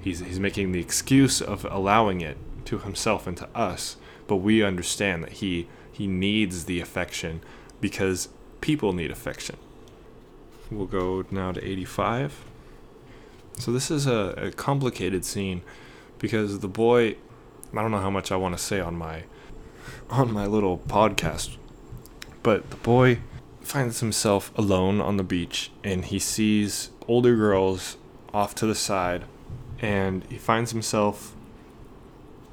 He's, he's making the excuse of allowing it to himself and to us, but we understand that he, he needs the affection because people need affection. We'll go now to 85. So this is a, a complicated scene because the boy, I don't know how much I want to say on my on my little podcast, but the boy finds himself alone on the beach and he sees older girls off to the side and he finds himself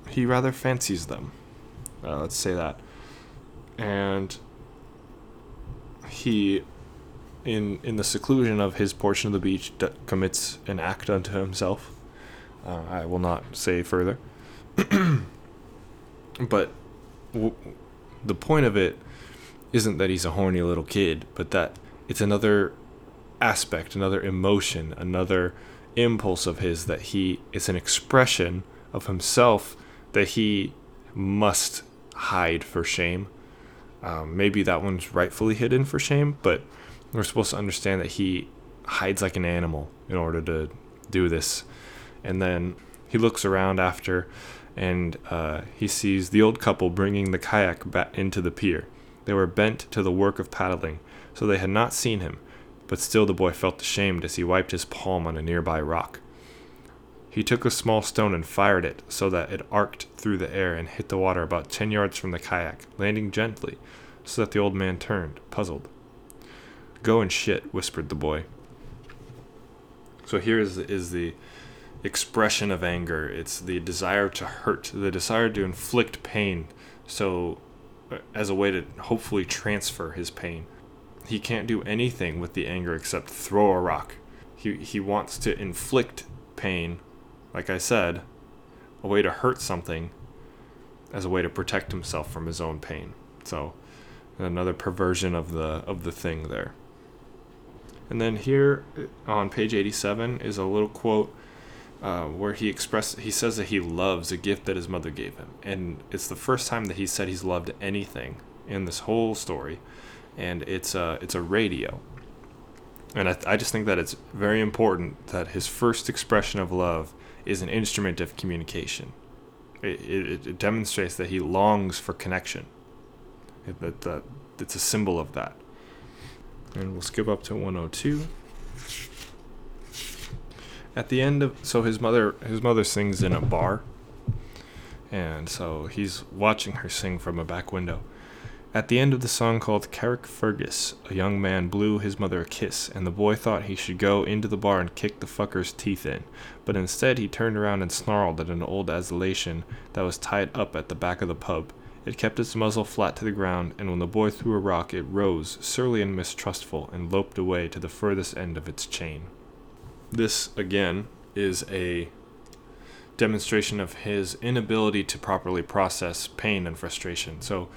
he rather fancies them. Uh, let's say that. And he in in the seclusion of his portion of the beach d- commits an act unto himself uh, i will not say further but w- the point of it isn't that he's a horny little kid, but that it's another aspect, another emotion, another impulse of his that he is an expression of himself that he must hide for shame. Um, maybe that one's rightfully hidden for shame, but we're supposed to understand that he hides like an animal in order to do this. And then he looks around after and uh, he sees the old couple bringing the kayak back into the pier. They were bent to the work of paddling, so they had not seen him, but still the boy felt ashamed as he wiped his palm on a nearby rock. He took a small stone and fired it so that it arced through the air and hit the water about ten yards from the kayak, landing gently, so that the old man turned, puzzled. Go and shit, whispered the boy. So here is, is the expression of anger. It's the desire to hurt, the desire to inflict pain. So uh, as a way to hopefully transfer his pain. He can't do anything with the anger except throw a rock. He he wants to inflict pain, like I said, a way to hurt something as a way to protect himself from his own pain. So another perversion of the of the thing there. And then here uh, on page 87 is a little quote uh, where he expressed he says that he loves a gift that his mother gave him, and it's the first time that he said he's loved anything in this whole story, and it's a it's a radio. And I, I just think that it's very important that his first expression of love is an instrument of communication. It, it, it demonstrates that he longs for connection. It, that, that it's a symbol of that. And we'll skip up to 102 at the end of so his mother his mother sings in a bar and so he's watching her sing from a back window at the end of the song called Carrickfergus, a young man blew his mother a kiss, and the boy thought he should go into the bar and kick the fucker's teeth in. But instead, he turned around and snarled at an old Alsatian that was tied up at the back of the pub. It kept its muzzle flat to the ground, and when the boy threw a rock, it rose, surly and mistrustful, and loped away to the furthest end of its chain. This, again, is a demonstration of his inability to properly process pain and frustration. So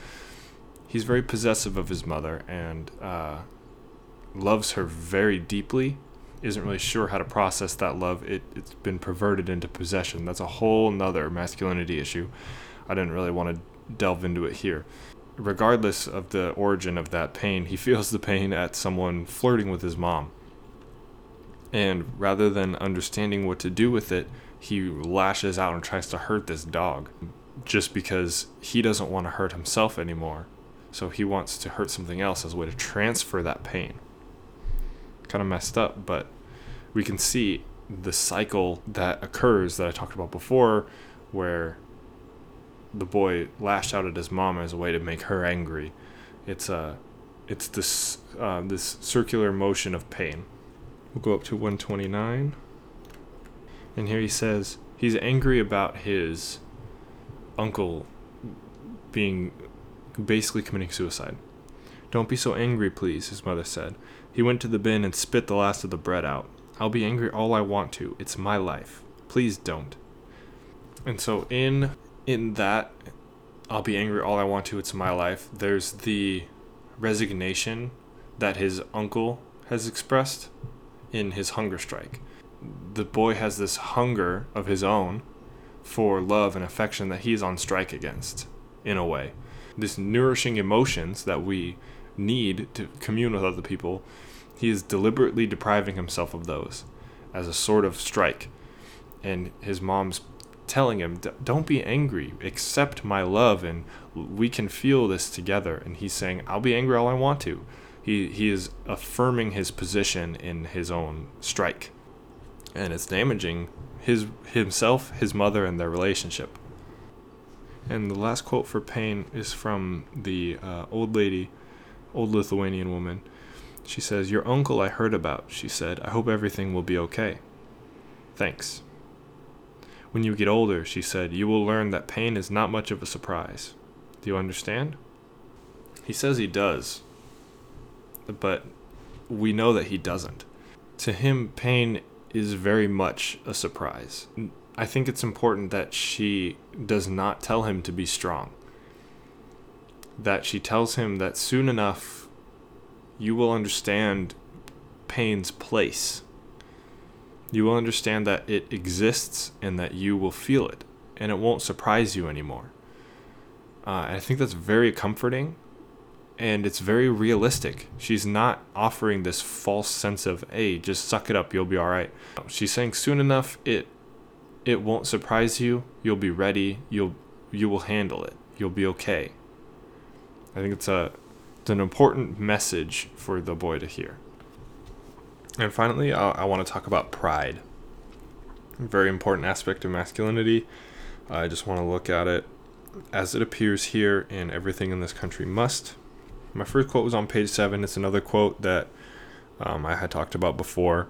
he's very possessive of his mother and uh, loves her very deeply. Isn't really sure how to process that love. It, it's been perverted into possession. That's a whole nother masculinity issue. I didn't really want to delve into it here. Regardless of the origin of that pain, he feels the pain at someone flirting with his mom and rather than understanding what to do with it, he lashes out and tries to hurt this dog just because he doesn't want to hurt himself anymore. So he wants to hurt something else as a way to transfer that pain. Kind of messed up, but we can see the cycle that occurs that I talked about before, where the boy lashed out at his mom as a way to make her angry. It's a, it's this uh, this circular motion of pain. We'll go up to 129, and here he says he's angry about his uncle being basically committing suicide. Don't be so angry, please, his mother said. He went to the bin and spit the last of the bread out. I'll be angry all I want to. It's my life. Please don't. And so in in that I'll be angry all I want to. It's my life. There's the resignation that his uncle has expressed in his hunger strike. The boy has this hunger of his own for love and affection that he's on strike against, in a way. This nourishing emotions that we need to commune with other people, he is deliberately depriving himself of those as a sort of strike. And his mom's telling him, Don't be angry, accept my love, and we can feel this together. And he's saying, I'll be angry all I want to. He, he is affirming his position in his own strike. And it's damaging his himself, his mother, and their relationship. And the last quote for Pain is from the uh, old lady, old Lithuanian woman. She says, Your uncle I heard about, she said. I hope everything will be okay. Thanks. When you get older, she said, you will learn that pain is not much of a surprise. Do you understand? He says he does, but we know that he doesn't. To him, pain is very much a surprise. I think it's important that she does not tell him to be strong. That she tells him that soon enough you will understand pain's place. You will understand that it exists and that you will feel it, and it won't surprise you anymore. Uh, I think that's very comforting and it's very realistic. She's not offering this false sense of, "Hey, just suck it up, you'll be all right." She's saying soon enough it it won't surprise you. You'll be ready. You'll you will handle it. You'll be okay. I think it's a it's an important message for the boy to hear. And finally, I, I want to talk about pride. A very important aspect of masculinity. I just want to look at it as it appears here in Everything in This Country Must my first quote was on page seven. It's another quote that um, I had talked about before.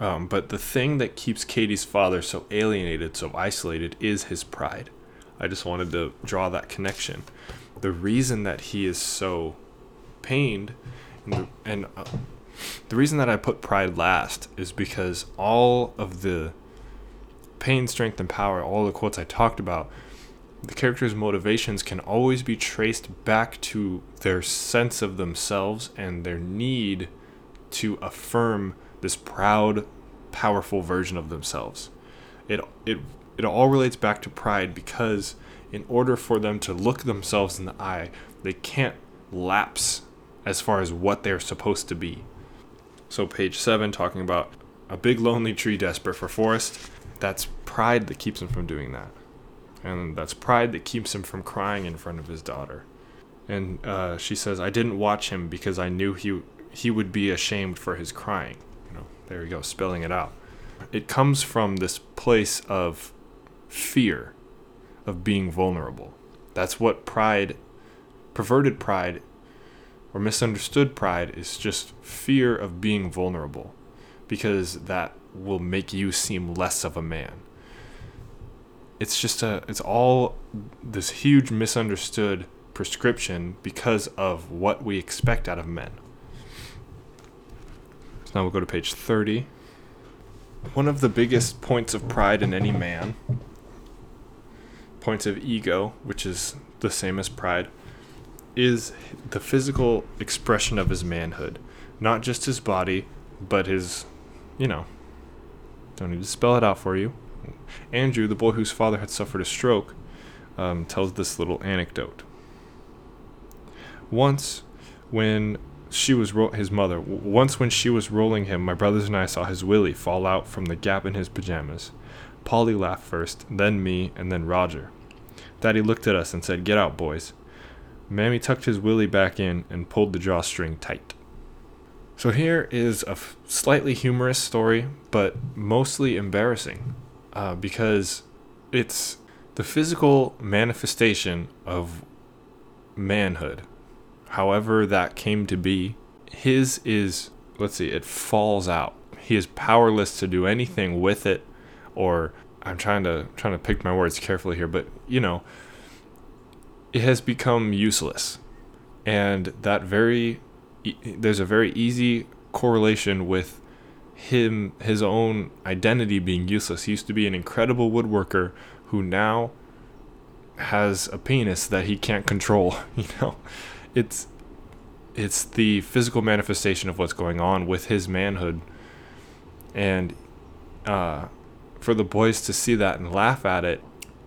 Um, but the thing that keeps Katie's father so alienated, so isolated, is his pride. I just wanted to draw that connection. The reason that he is so pained, and, and uh, the reason that I put pride last is because all of the pain, strength, and power, all the quotes I talked about, the character's motivations can always be traced back to their sense of themselves and their need to affirm this proud, powerful version of themselves. It it it all relates back to pride because in order for them to look themselves in the eye, they can't lapse as far as what they're supposed to be. So page 7 talking about a big lonely tree desperate for forest, that's pride that keeps him from doing that and that's pride that keeps him from crying in front of his daughter. And uh, she says, "I didn't watch him because I knew he he would be ashamed for his crying." You know, there you go, spelling it out. It comes from this place of fear, of being vulnerable. That's what pride, perverted pride, or misunderstood pride is just fear of being vulnerable, because that will make you seem less of a man it's just a it's all this huge misunderstood prescription because of what we expect out of men. So now we'll go to page 30. One of the biggest points of pride in any man, points of ego, which is the same as pride, is the physical expression of his manhood. Not just his body, but his, you know, don't need to spell it out for you. Andrew, the boy whose father had suffered a stroke, um, tells this little anecdote. Once, when she was ro- his mother. Once when she was rolling him, my brothers and I saw his willy fall out from the gap in his pajamas. Polly laughed first, then me, and then Roger. Daddy looked at us and said, "Get out, boys." Mammy tucked his willy back in and pulled the drawstring tight. So here is a f- slightly humorous story, but mostly embarrassing, uh, because it's the physical manifestation of manhood, however that came to be. His is, let's see, it falls out. He is powerless to do anything with it, or I'm trying to trying to pick my words carefully here, but you know, it has become useless, and that very there's a very easy correlation with him his own identity being useless. He used to be an incredible woodworker who now has a penis that he can't control, you know. It's it's the physical manifestation of what's going on with his manhood. And uh, for the boys to see that and laugh at it,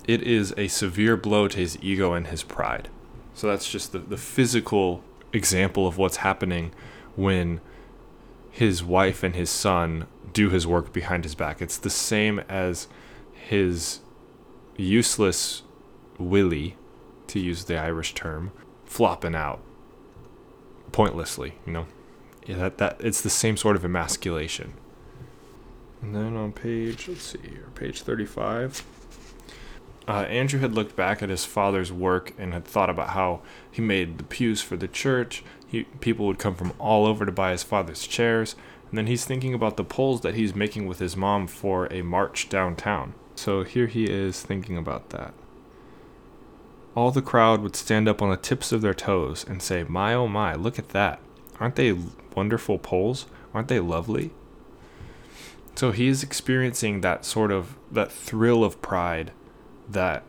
it is a severe blow to his ego and his pride. So that's just the, the physical example of what's happening when his wife and his son do his work behind his back. It's the same as his useless willy, to use the Irish term, flopping out pointlessly, you know. Yeah, that, that it's the same sort of emasculation. And then on page, let's see here, page 35. Uh, Andrew had looked back at his father's work and had thought about how he made the pews for the church. He, people would come from all over to buy his father's chairs. And then he's thinking about the poles that he's making with his mom for a march downtown. So here he is thinking about that. All the crowd would stand up on the tips of their toes and say, My oh my, look at that. Aren't they wonderful poles? Aren't they lovely? So he is experiencing that sort of that thrill of pride that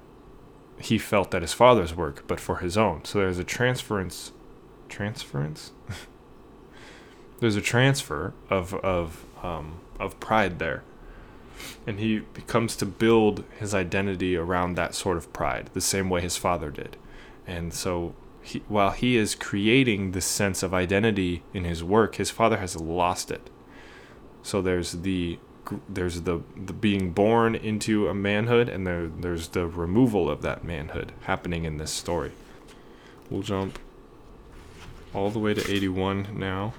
he felt at his father's work, but for his own. So there's a transference. Transference? there's a transfer of of um, of pride there, and he comes to build his identity around that sort of pride, the same way his father did, and so. He, while he is creating this sense of identity in his work, his father has lost it. So there's the there's the, the being born into a manhood and there there's the removal of that manhood happening in this story. We'll jump all the way to 81 now.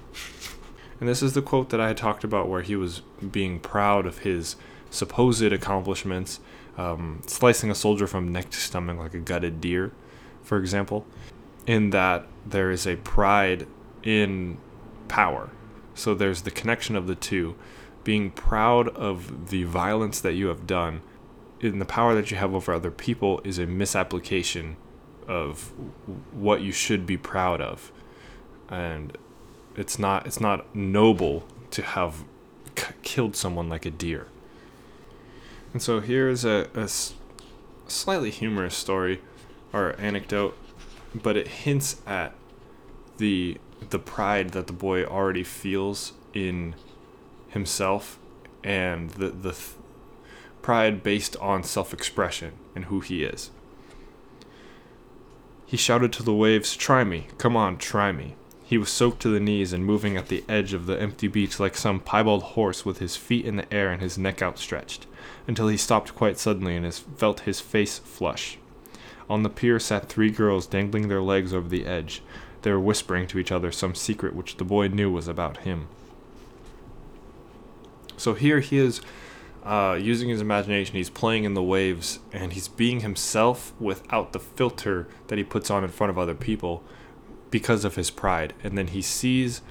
And this is the quote that I had talked about where he was being proud of his supposed accomplishments, um, slicing a soldier from neck to stomach like a gutted deer, for example, in that there is a pride in power. So there's the connection of the two being proud of the violence that you have done in the power that you have over other people is a misapplication of what you should be proud of and it's not it's not noble to have k- killed someone like a deer and so here's a, a s- slightly humorous story or anecdote but it hints at the the pride that the boy already feels in himself and the the th- pride based on self-expression and who he is. He shouted to the waves, "Try me. Come on, try me." He was soaked to the knees and moving at the edge of the empty beach like some piebald horse with his feet in the air and his neck outstretched, until he stopped quite suddenly and his, felt his face flush. On the pier sat three girls dangling their legs over the edge. They were whispering to each other some secret which the boy knew was about him. So here he is uh, using his imagination. He's playing in the waves and he's being himself without the filter that he puts on in front of other people because of his pride. And then he sees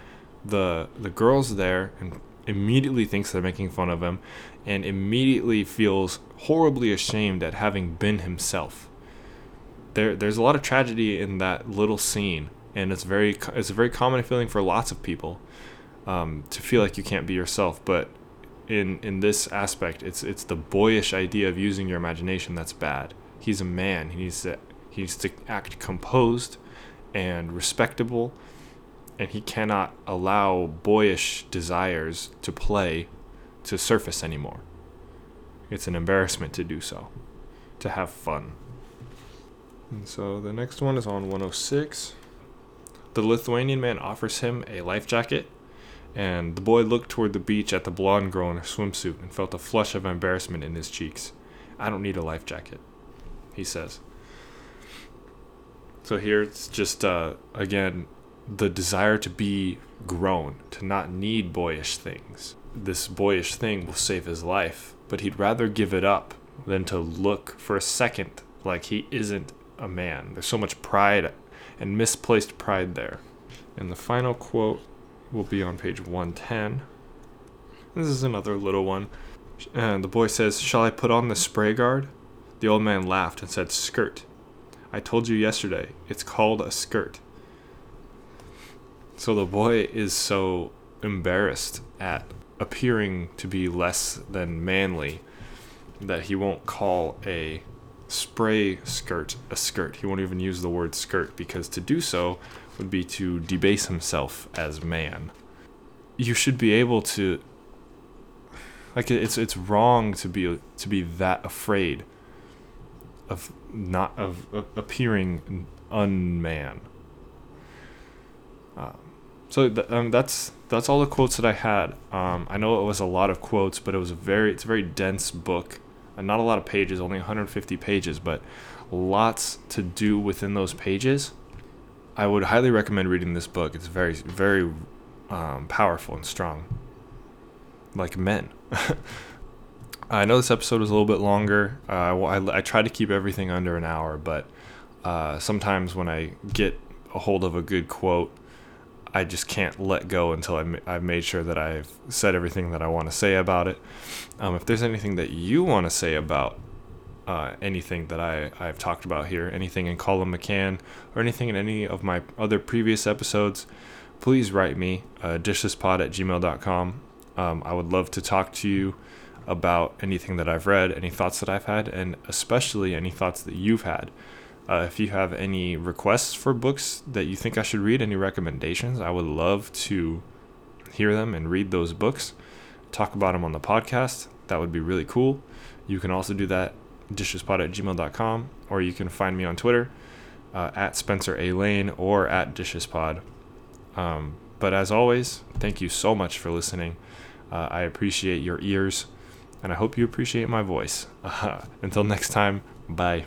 the the girls there and immediately thinks they're making fun of him and immediately feels horribly ashamed at having been himself. There there's a lot of tragedy in that little scene and it's very it's a very common feeling for lots of people um, to feel like you can't be yourself, but in in this aspect it's it's the boyish idea of using your imagination that's bad he's a man he needs to he needs to act composed and respectable and he cannot allow boyish desires to play to surface anymore it's an embarrassment to do so to have fun and so the next one is on 106 The Lithuanian man offers him a life jacket, and the boy looked toward the beach at the blonde girl in her swimsuit and felt a flush of embarrassment in his cheeks. I don't need a life jacket, he says. So here it's just, uh, again, the desire to be grown, to not need boyish things. This boyish thing will save his life, but he'd rather give it up than to look for a second like he isn't a man. There's so much pride and misplaced pride there. And the final quote will be on page 110. This is another little one. And the boy says, Shall I put on the spray guard? The old man laughed and said, Skirt. I told you yesterday, it's called a skirt. So the boy is so embarrassed at appearing to be less than manly that he won't call a spray skirt a skirt. He won't even use the word skirt because to do so would be to debase himself as man. You should be able to like it's it's wrong to be to be that afraid of not of, of appearing unman. Um, so th- um, that's that's all the quotes that I had. Um, I know it was a lot of quotes, but it was a very it's a very dense book, and not a lot of pages, only 150 pages, but lots to do within those pages. I would highly recommend reading this book. It's very very um, powerful and strong, like men. I know this episode was a little bit longer. Uh, I, I try to keep everything under an hour, but uh, sometimes when I get a hold of a good quote, I just can't let go until I have made sure that I've said everything that I want to say about it. Um, if there's anything that you want to say about uh, anything that I, I've talked about here, anything in Colum McCann, or anything in any of my other previous episodes, please write me, uh, dishlesspod at gmail.com. Um, I would love to talk to you about anything that I've read, any thoughts that I've had, and especially any thoughts that you've had. Uh, if you have any requests for books that you think I should read, any recommendations, I would love to hear them and read those books, talk about them on the podcast. That would be really cool. You can also do that dishlesspod at gmail.com, or you can find me on Twitter uh, at Spencer A. Lane or at dishespod. Um, but as always, thank you so much for listening. Uh, I appreciate your ears, and I hope you appreciate my voice. Uh, until next time, bye.